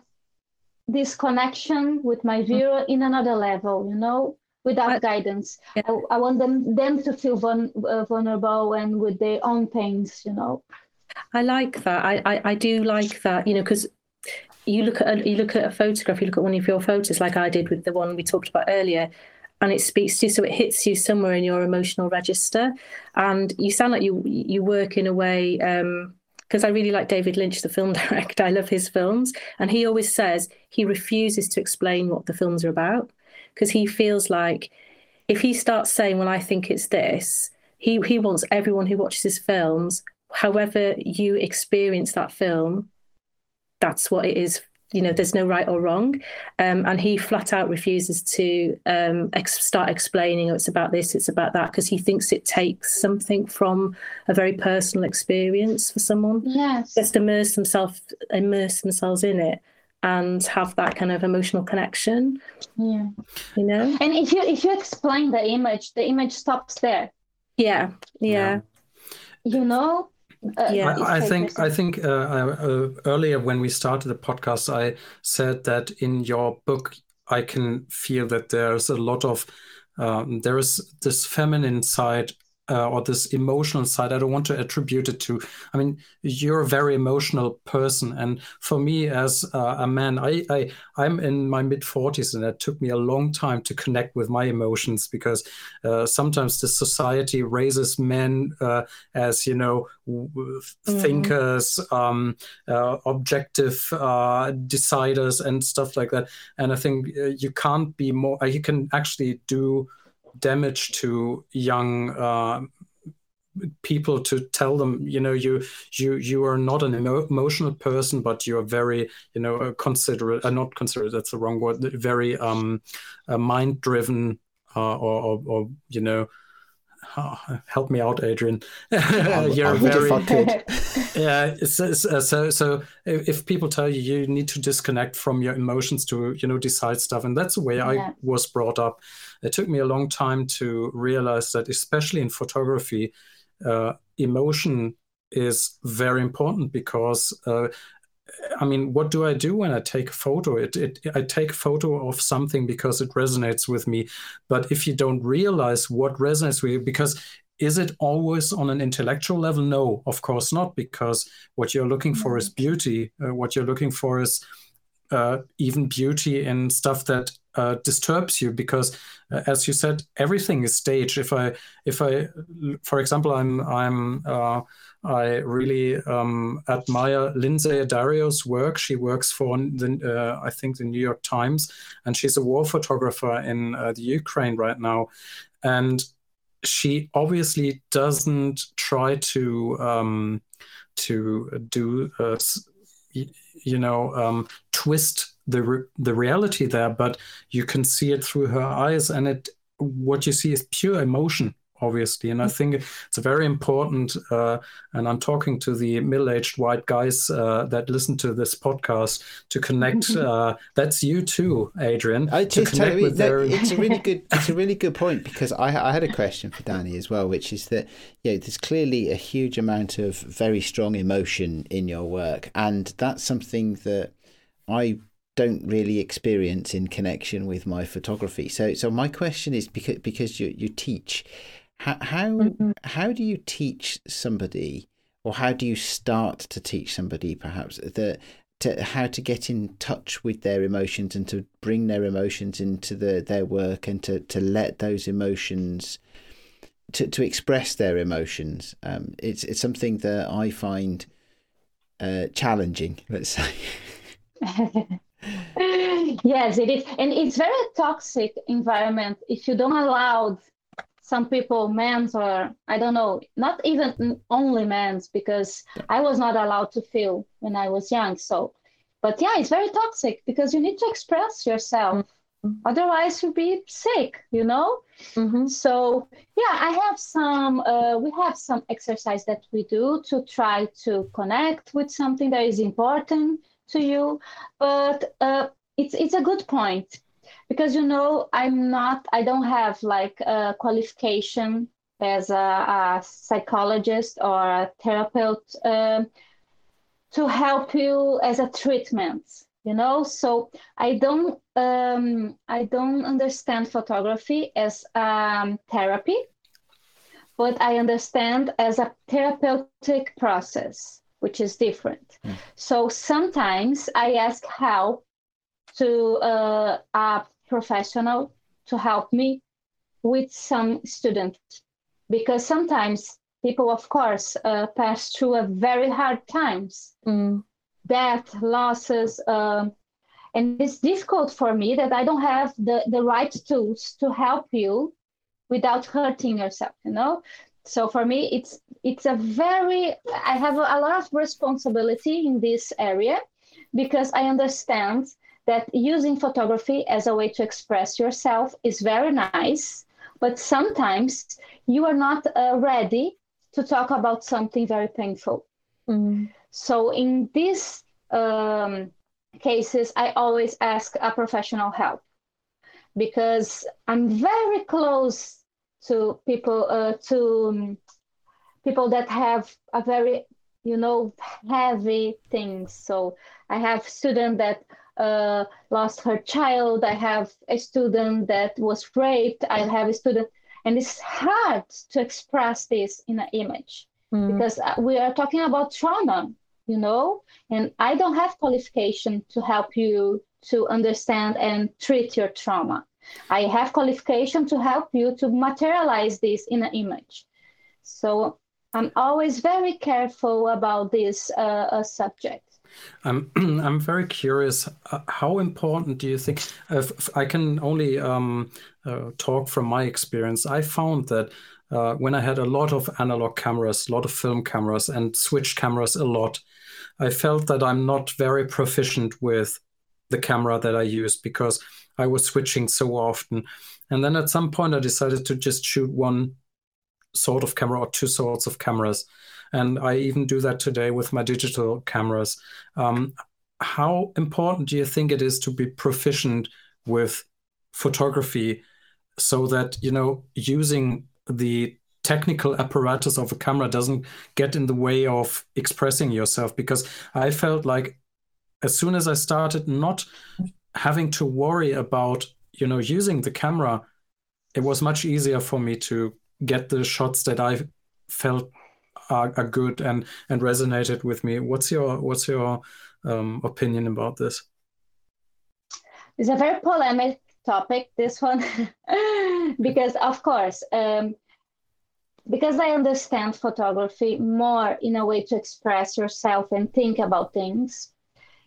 this connection with my viewer mm-hmm. in another level you know without guidance. Yeah. I, I, want them them to feel vul- uh, vulnerable and with their own pains, you know. I like that. I, I, I do like that, you know, because you look at a, you look at a photograph, you look at one of your photos, like I did with the one we talked about earlier, and it speaks to you, so it hits you somewhere in your emotional register, and you sound like you you work in a way. Um, because I really like David Lynch, the film director. I love his films. And he always says he refuses to explain what the films are about because he feels like if he starts saying, "Well, I think it's this," he he wants everyone who watches his films, however you experience that film, that's what it is. You know, there's no right or wrong, um, and he flat out refuses to um, ex- start explaining. Oh, it's about this, it's about that, because he thinks it takes something from a very personal experience for someone. Yes, just immerse themselves, immerse themselves in it and have that kind of emotional connection yeah. you know? And if you if you explain the image the image stops there. Yeah yeah, yeah. you know uh, yeah, I, I think I think uh, uh, earlier when we started the podcast, I said that in your book I can feel that there's a lot of um, there is this feminine side uh, or this emotional side i don't want to attribute it to i mean you're a very emotional person and for me as uh, a man I, I i'm in my mid 40s and it took me a long time to connect with my emotions because uh, sometimes the society raises men uh, as you know mm-hmm. thinkers um, uh, objective uh, deciders and stuff like that and i think you can't be more you can actually do damage to young uh, people to tell them you know you you you are not an emo- emotional person but you are very you know considerate uh, not considerate that's the wrong word very um mind driven uh, or, or, or you know oh, help me out adrian you're very yeah so, so so if people tell you you need to disconnect from your emotions to you know decide stuff and that's the way yeah. i was brought up it took me a long time to realize that, especially in photography, uh, emotion is very important because uh, I mean, what do I do when I take a photo? It, it, I take a photo of something because it resonates with me. But if you don't realize what resonates with you, because is it always on an intellectual level? No, of course not, because what you're looking for is beauty. Uh, what you're looking for is uh, even beauty in stuff that uh, disturbs you because uh, as you said everything is staged. If i if i for example i'm i'm uh, i really um, admire Lynsey Addario's work. She works for the uh, i think the new york times and she's a war photographer in uh, the ukraine right now. And she obviously doesn't try to um, to do uh, you know um, twist the re- the reality there but you can see it through her eyes and it what you see is pure emotion obviously. And i think it's very important uh, and i'm talking to the middle-aged white guys uh, that listen to this podcast to connect uh, that's you too adrian I to totally, with their... it's a really good it's a really good point because I, I had a question for danny as well which is that yeah there's clearly a huge amount of very strong emotion in your work and that's something that i don't really experience in connection with my photography so so my question is because because you you teach how how, mm-hmm. how do you teach somebody, or how do you start to teach somebody, perhaps that to how to get in touch with their emotions and to bring their emotions into the their work and to to let those emotions to to express their emotions. Um, it's it's something that I find uh, challenging. Let's say. yes, it is, and it's very toxic environment. If you don't allow some people men's or i don't know not even only men's because i was not allowed to feel when i was young so. But yeah it's very toxic because you need to express yourself. Mm-hmm. otherwise you'll be sick you know? Mm-hmm. so yeah i have some uh, we have some exercise that we do to try to connect with something that is important to you but uh, it's it's a good point because you know i'm not i don't have like a qualification as a, a psychologist or a therapist uh, to help you as a treatment you know? So i don't um, i don't understand photography as um, therapy but i understand as a therapeutic process which is different mm. so sometimes i ask help to uh, a professional to help me with some students because sometimes people of course uh, pass through a very hard times mm. death losses um, and it's difficult for me that i don't have the, the right tools to help you without hurting yourself you know so for me it's it's a very i have a, lot of responsibility in this area because i understand that using photography as a way to express yourself is very nice, but sometimes you are not uh, ready to talk about something very painful. Mm. So in these um, cases, I always ask a professional help because I'm very close to people uh, to um, people that have a very you know heavy things. So I have student that uh, lost her child. I have a student that was raped. I have a student, and it's hard to express this in an image mm. because uh, we are talking about trauma, you know, and I don't have qualification to help you to understand and treat your trauma. I have qualification to help you to materialize this in an image. So I'm always very careful about this uh, uh, subject. I'm I'm very curious. Uh, how important do you think? If I can only um, uh, talk from my experience. I found that uh, when I had a lot of analog cameras, a lot of film cameras, and switch cameras a lot, I felt that I'm not very proficient with the camera that I used because I was switching so often. And then at some point, I decided to just shoot one sort of camera or two sorts of cameras and I even do that today with my digital cameras. Um, how important do you think it is to be proficient with photography so that you know using the technical apparatus of a camera doesn't get in the way of expressing yourself because i felt like as soon as I started not having to worry about you know using the camera, it was much easier for me to get the shots that I felt are, are good and and resonated with me. What's your what's your um, opinion about this? It's a very polemic topic, this one, because of course, um, because I understand photography more in a way to express yourself and think about things.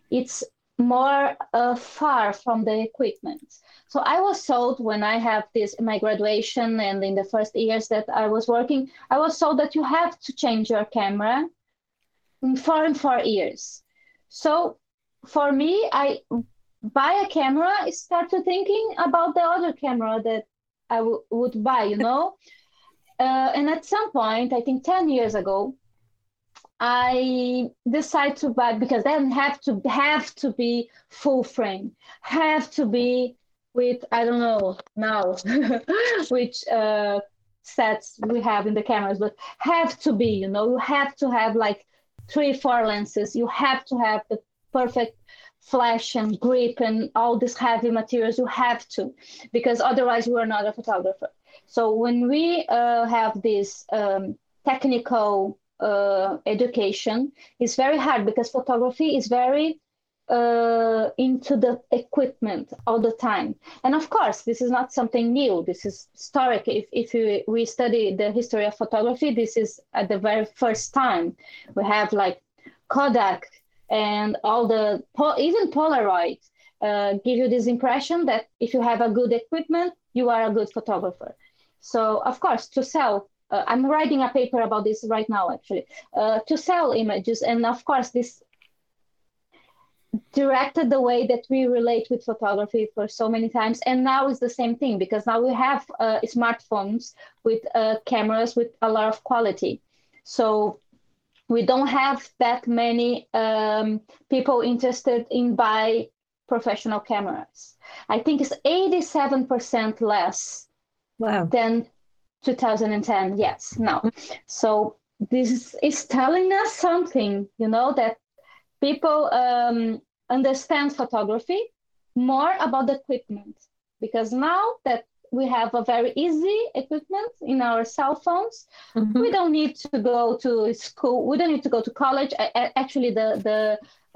It's more uh, far from the equipment. So I was told when I have this my graduation and in the first years that I was working, I was told that you have to change your camera in four and four years. So for me, I buy a camera, I start to thinking about the other camera that I w- would buy, you know. uh, and at some point, I think 10 years ago, I decide to buy because then have to have to be full frame, have to be with I don't know now which uh, sets we have in the cameras, but have to be you know you have to have like three four lenses. You have to have the perfect flash and grip and all these heavy materials. You have to because otherwise you are not a photographer. So when we uh, have this um, technical uh, education is very hard because photography is very uh, into the equipment all the time. And of course, this is not something new. This is historic. If, if you, we study the history of photography, this is at the very first time. We have like Kodak and all the, even Polaroid uh, give you this impression that if you have a good equipment, you are a good photographer. So of course, to sell uh, I'm writing a paper about this right now, actually, uh, to sell images. And of course, this directed the way that we relate with photography for so many times. And now it's the same thing because now we have uh, smartphones with uh, cameras with a lot of quality. So we don't have that many um, people interested in buy professional cameras. I think it's 87% less wow. than 2010 yes no. So this is telling us something you know that people um, understand photography more about the equipment. Because now that we have a very easy equipment in our cell phones mm-hmm. we don't need to go to school we don't need to go to college. Actually the the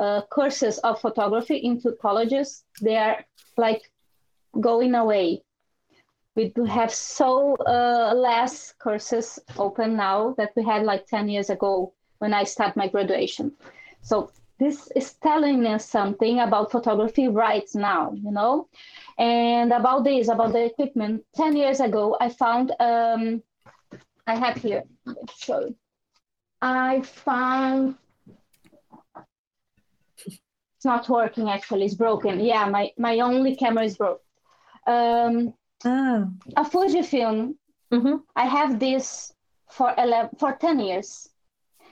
uh, courses of photography into colleges they are like going away we do have so uh, less courses open now that we had like 10 years ago when I started my graduation. So this is telling us something about photography right now, you know? And about this, about the equipment, 10 years ago, I found, um, I have here, let's show you. I found, it's not working actually, it's broken. Yeah, my, my only camera is broken. Um, Oh. A Fujifilm. Mm-hmm. I have this for 11, for 10 years.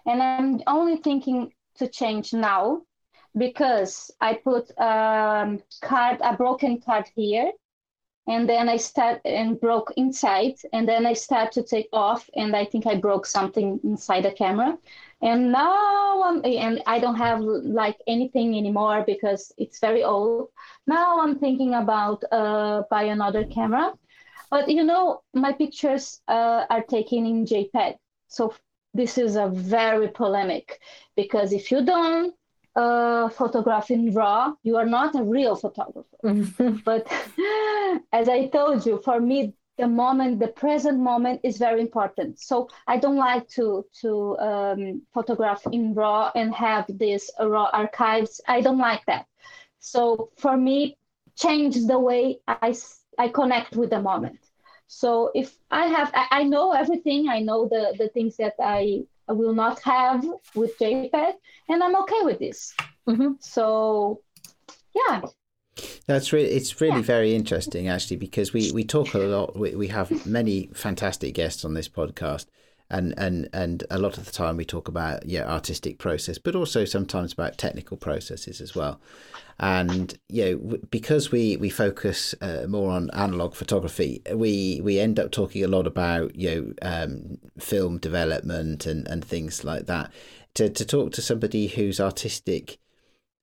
And I'm only thinking to change now because I put a um, card, a broken card here. And then I start and broke inside. And then I start to take off. And I think I broke something inside the camera. And now I'm, and I don't have like anything anymore because it's very old. Now I'm thinking about uh, buy another camera, but you know my pictures uh, are taken in JPEG, so this is a very polemic because if you don't uh, photograph in RAW, you are not a real photographer. but as I told you, for me the moment, the present moment is very important. So I don't like to to um, photograph in RAW and have these RAW archives. I don't like that. So for me, change the way I I connect with the moment. So if I have, I, I know everything. I know the the things that I will not have with JPEG, and I'm okay with this. Mm-hmm. So yeah that's really it's really yeah. very interesting actually because we we talk a lot. We, we have many fantastic guests on this podcast, and and and a lot of the time we talk about yeah artistic process, but also sometimes about technical processes as well. And you know because we we focus uh, more on analog photography, we we end up talking a lot about you know um, film development and and things like that. To to talk to somebody who's artistic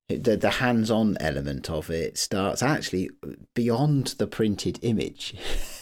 the the hands-on element of it starts actually beyond the printed image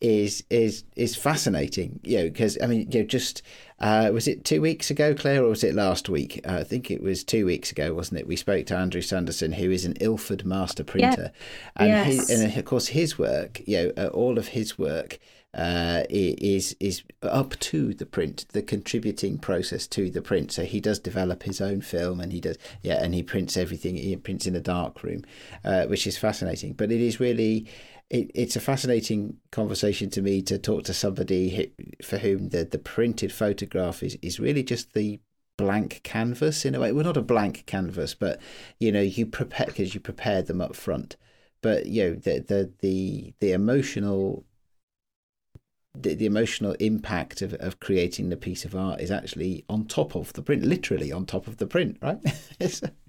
is is is fascinating you know because i mean you know just uh, was it two weeks ago claire or was it last week uh, i think it was two weeks ago wasn't it we spoke to andrew sanderson who is an ilford master printer yeah. and, yes. his, and of course his work you know uh, all of his work uh, is is up to the print, the contributing process to the print. So he does develop his own film, and he does yeah, and he prints everything. He prints in a dark room, uh, which is fascinating. But it is really. It, it's a fascinating conversation to me to talk to somebody for whom the, the printed photograph is, is really just the blank canvas in a way. Well, not a blank canvas, but you know, you prepare because you prepare them up front. But you know, the the the the emotional the, the emotional impact of, of creating the piece of art is actually on top of the print, literally on top of the print, right?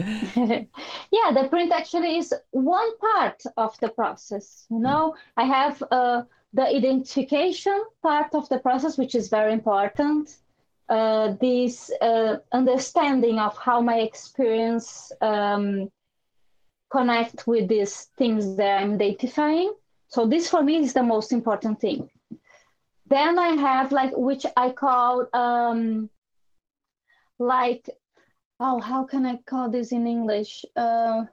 yeah, the print actually is one part of the process. You know, I have uh, the identification part of the process, which is very important. Uh, this uh, understanding of how my experience um, connect with these things that I'm identifying. So this for me is the most important thing. Then I have like which I call um, like oh how can I call this in English? Uh,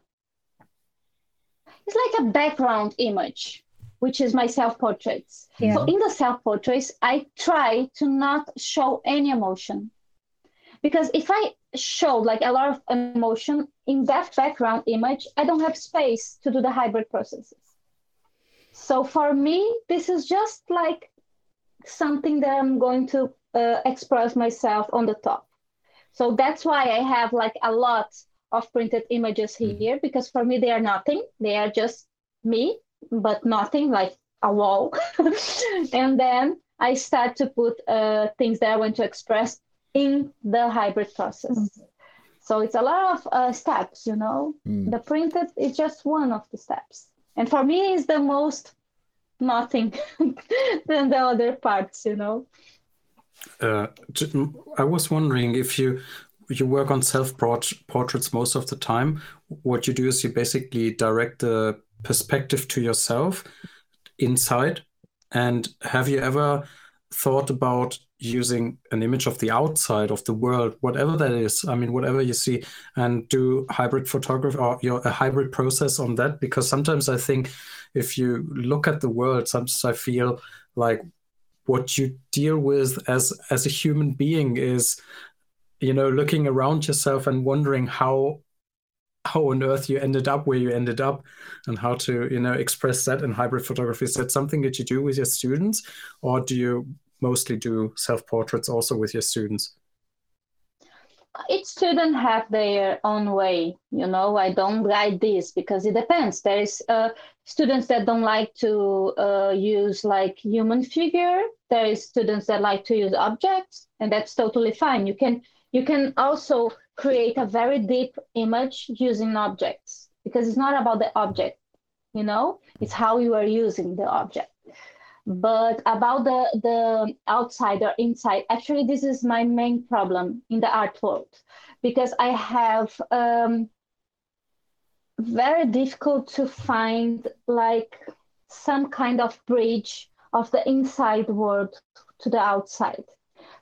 it's like a background image, which is my self portraits. Yeah. So in the self portraits, I try to not show any emotion because if I show like a lot of emotion in that background image, I don't have space to do the hybrid processes. So for me, this is just like something that I'm going to uh, express myself on the top. So that's why I have like a lot of printed images mm-hmm. here because for me they are nothing. They are just me, but nothing like a wall. and then I start to put uh, things that I want to express in the hybrid process. Mm-hmm. So it's a lot of uh, steps, you know. Mm. The printed is just one of the steps. And for me, it's the most nothing than the other parts, you know. Uh, I was wondering if you you work on self portraits most of the time. What you do is you basically direct the perspective to yourself inside. And have you ever thought about using an image of the outside of the world, whatever that is? I mean, whatever you see, and do hybrid photography or your a hybrid process on that? Because sometimes I think if you look at the world, sometimes I feel like what you deal with as as a human being is, you know, looking around yourself and wondering how how on earth you ended up where you ended up and how to you know express that in hybrid photography. Is that something that you do with your students or do you mostly do self portraits also with your students? Each student have their own way you know. I don't like this because it depends. There is uh, students that don't like to uh, use like human figure. There is students that like to use objects and that's totally fine. You can you can also create a very deep image using objects because it's not about the object you know? It's how you are using the object. But about the the outside or inside actually this is my main problem in the art world because i have um, very difficult to find like some kind of bridge of the inside world to the outside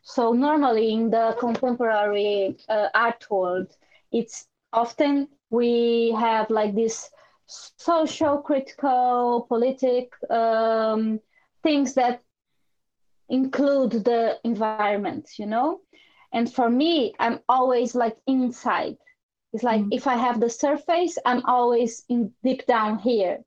so normally in the contemporary uh, art world it's often we have like this social critical politic um, things that include the environment, you know? And for me, I'm always like inside. It's like mm if I have the surface, I'm always in deep down here.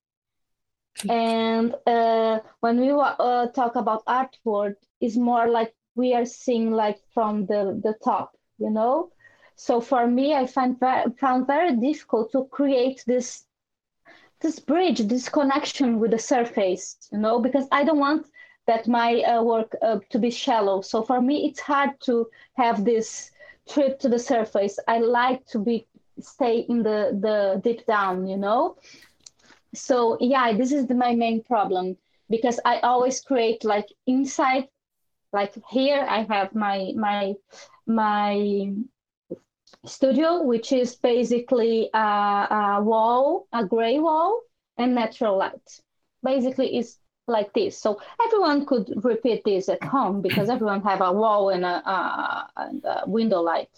And uh, when we uh, talk about artwork, it's more like we are seeing like from the, the top, you know? So for me, I find very, found very difficult to create this this bridge, this connection with the surface, you know, because I don't want that my uh, work uh, to be shallow. So for me, it's hard to have this trip to the surface. I like to be stay in the the deep down, you know. So yeah, this is the, my main problem because I always create like inside, like here I have my my my studio, which is basically a, a wall, a gray wall, and natural light. Basically, it's like this. So everyone could repeat this at home because everyone have a wall and a, a, a window light,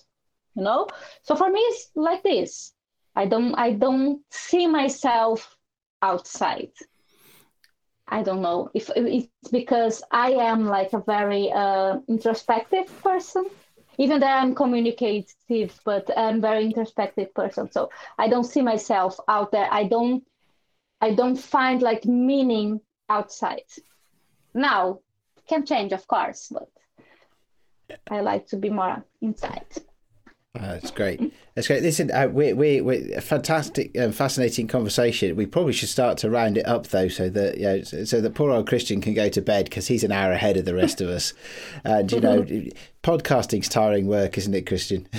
you know. So for me, it's like this. I don't I don't see myself outside. I don't know if it's because I am like a very uh, introspective person, even though I'm communicative, but I'm very introspective person. So I don't see myself out there. I don't I don't find like meaning outside. Now can change, of course, but I like to be more inside. Oh, that's great. That's great. Listen, uh, we we we a fantastic, um, fascinating conversation. We probably should start to round it up though, so that you know, so that poor old Christian can go to bed because he's an hour ahead of the rest of us. And you know, podcasting's tiring work, isn't it, Christian?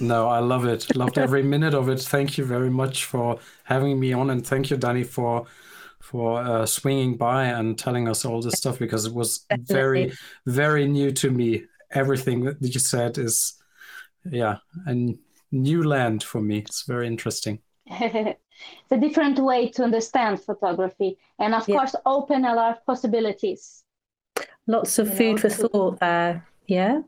No, I love it. Loved every minute of it. Thank you very much for having me on, and thank you, Danny, for for uh, swinging by and telling us all this stuff because it was Definitely. very, very new to me. Everything that you said is, yeah, a new land for me. It's very interesting. it's a different way to understand photography, and of yeah. course, open a lot of possibilities. Lots of you food know, for to... thought there. Yeah.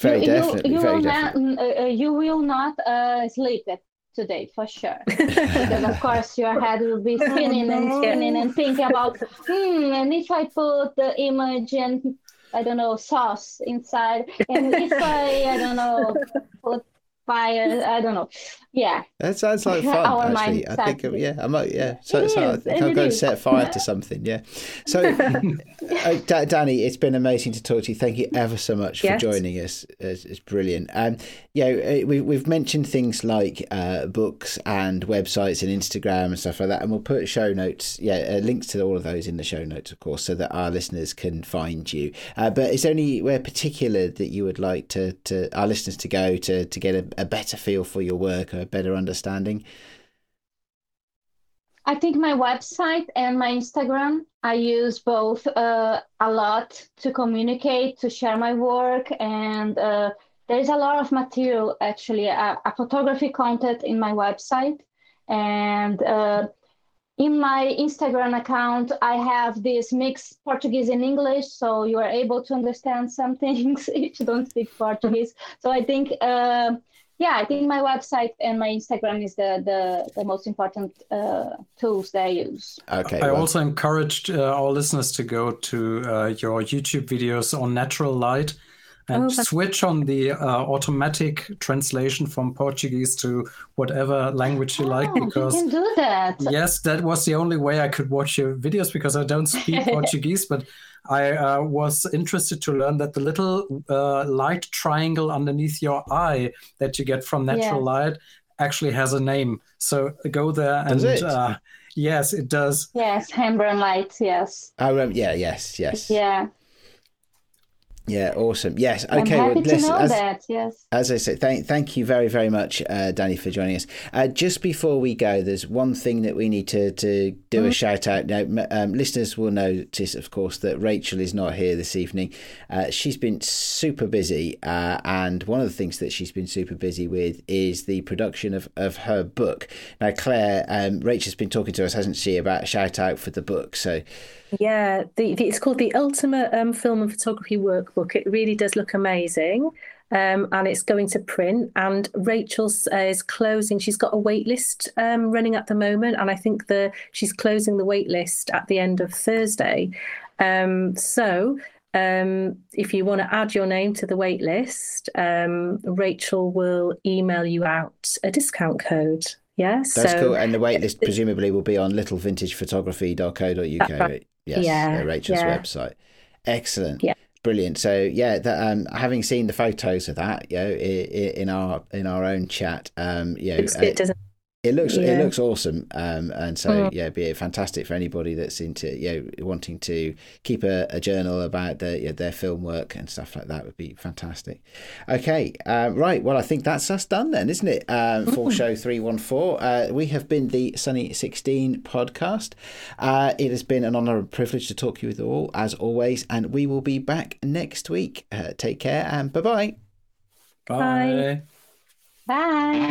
Very you, definitely. You, you very will definitely. Not, uh, you will not uh, sleep at today for sure because of course your head will be spinning and spinning and thinking about hmm and if i put the image and i don't know sauce inside. And if i i don't know put fire i don't know. Yeah. That sounds like fun actually. I think yeah i might yeah. So, so i think i'll go and set fire to something yeah. So uh, danny it's been amazing to talk to you. Thank you ever so much for joining us. It's, it's brilliant. Um yeah uh, we, we've mentioned things like uh, books and websites and instagram and stuff like that and we'll put show notes yeah uh, links to all of those in the show notes of course so that our listeners can find you. Uh, but is there anywhere particular that you would like to, to our listeners to go to to get a, a better feel for your work or a better understanding? I think my website and my Instagram, I use both uh, a lot to communicate, to share my work, and uh, there's a lot of material actually, a, a photography content in my website. And uh, in my Instagram account, I have this mixed Portuguese and English, so you are able to understand some things if you don't speak Portuguese. So I think uh, yeah, I think my website and my Instagram is the the, the most important uh, tools that I use. Okay. I well. also encouraged uh, our listeners to go to uh, your YouTube videos on natural light and oh, switch on the uh, automatic translation from Portuguese to whatever language you oh, like. Because you can do that. Yes, that was the only way I could watch your videos because I don't speak Portuguese, but I uh, was interested to learn that the little uh, light triangle underneath your eye that you get from natural yeah. light actually has a name. So go there and uh, yes, it does. Yes, Rembrandt light. Yes. I remember. yeah, yes, yes. Yeah. Yeah, awesome. Yes, okay. I'm happy well, to know as, that. Yes. As I say, thank thank you very very much, uh, Danny, for joining us. Uh, just before we go, there's one thing that we need to to do mm-hmm. a shout out. Now, um, listeners will notice, of course, that Rachel is not here this evening. Uh, she's been super busy, uh, and one of the things that she's been super busy with is the production of of her book. Now, Claire, um, Rachel's been talking to us, hasn't she, about a shout out for the book? So. Yeah, the, the, it's called the Ultimate um, Film and Photography Workbook. It really does look amazing. Um, and it's going to print. And Rachel uh, is closing. She's got a wait list um, running at the moment, and I think the she's closing the wait list at the end of Thursday. Um, so um, if you want to add your name to the wait list, um, Rachel will email you out a discount code. Yes, that's so, cool. And the wait list presumably will be on littlevintagephotography.co.uk. Right? Yes, yeah, Rachel's yeah. website. Excellent. Yeah. Brilliant. So yeah, that, um, having seen the photos of that, you know, in our in our own chat, um, you know, it doesn't it looks yeah. it looks awesome, um, and so mm. yeah, be fantastic for anybody that's into you know wanting to keep a, a journal about their you know, their film work and stuff like that would be fantastic. Okay, uh, right. Well, I think that's us done then, isn't it? Um, for mm. show three one four, uh, we have been the Sunny Sixteen podcast. Uh, it has been an honour and privilege to talk to you with all as always, and we will be back next week. Uh, take care and bye bye. Bye. Bye. Bye.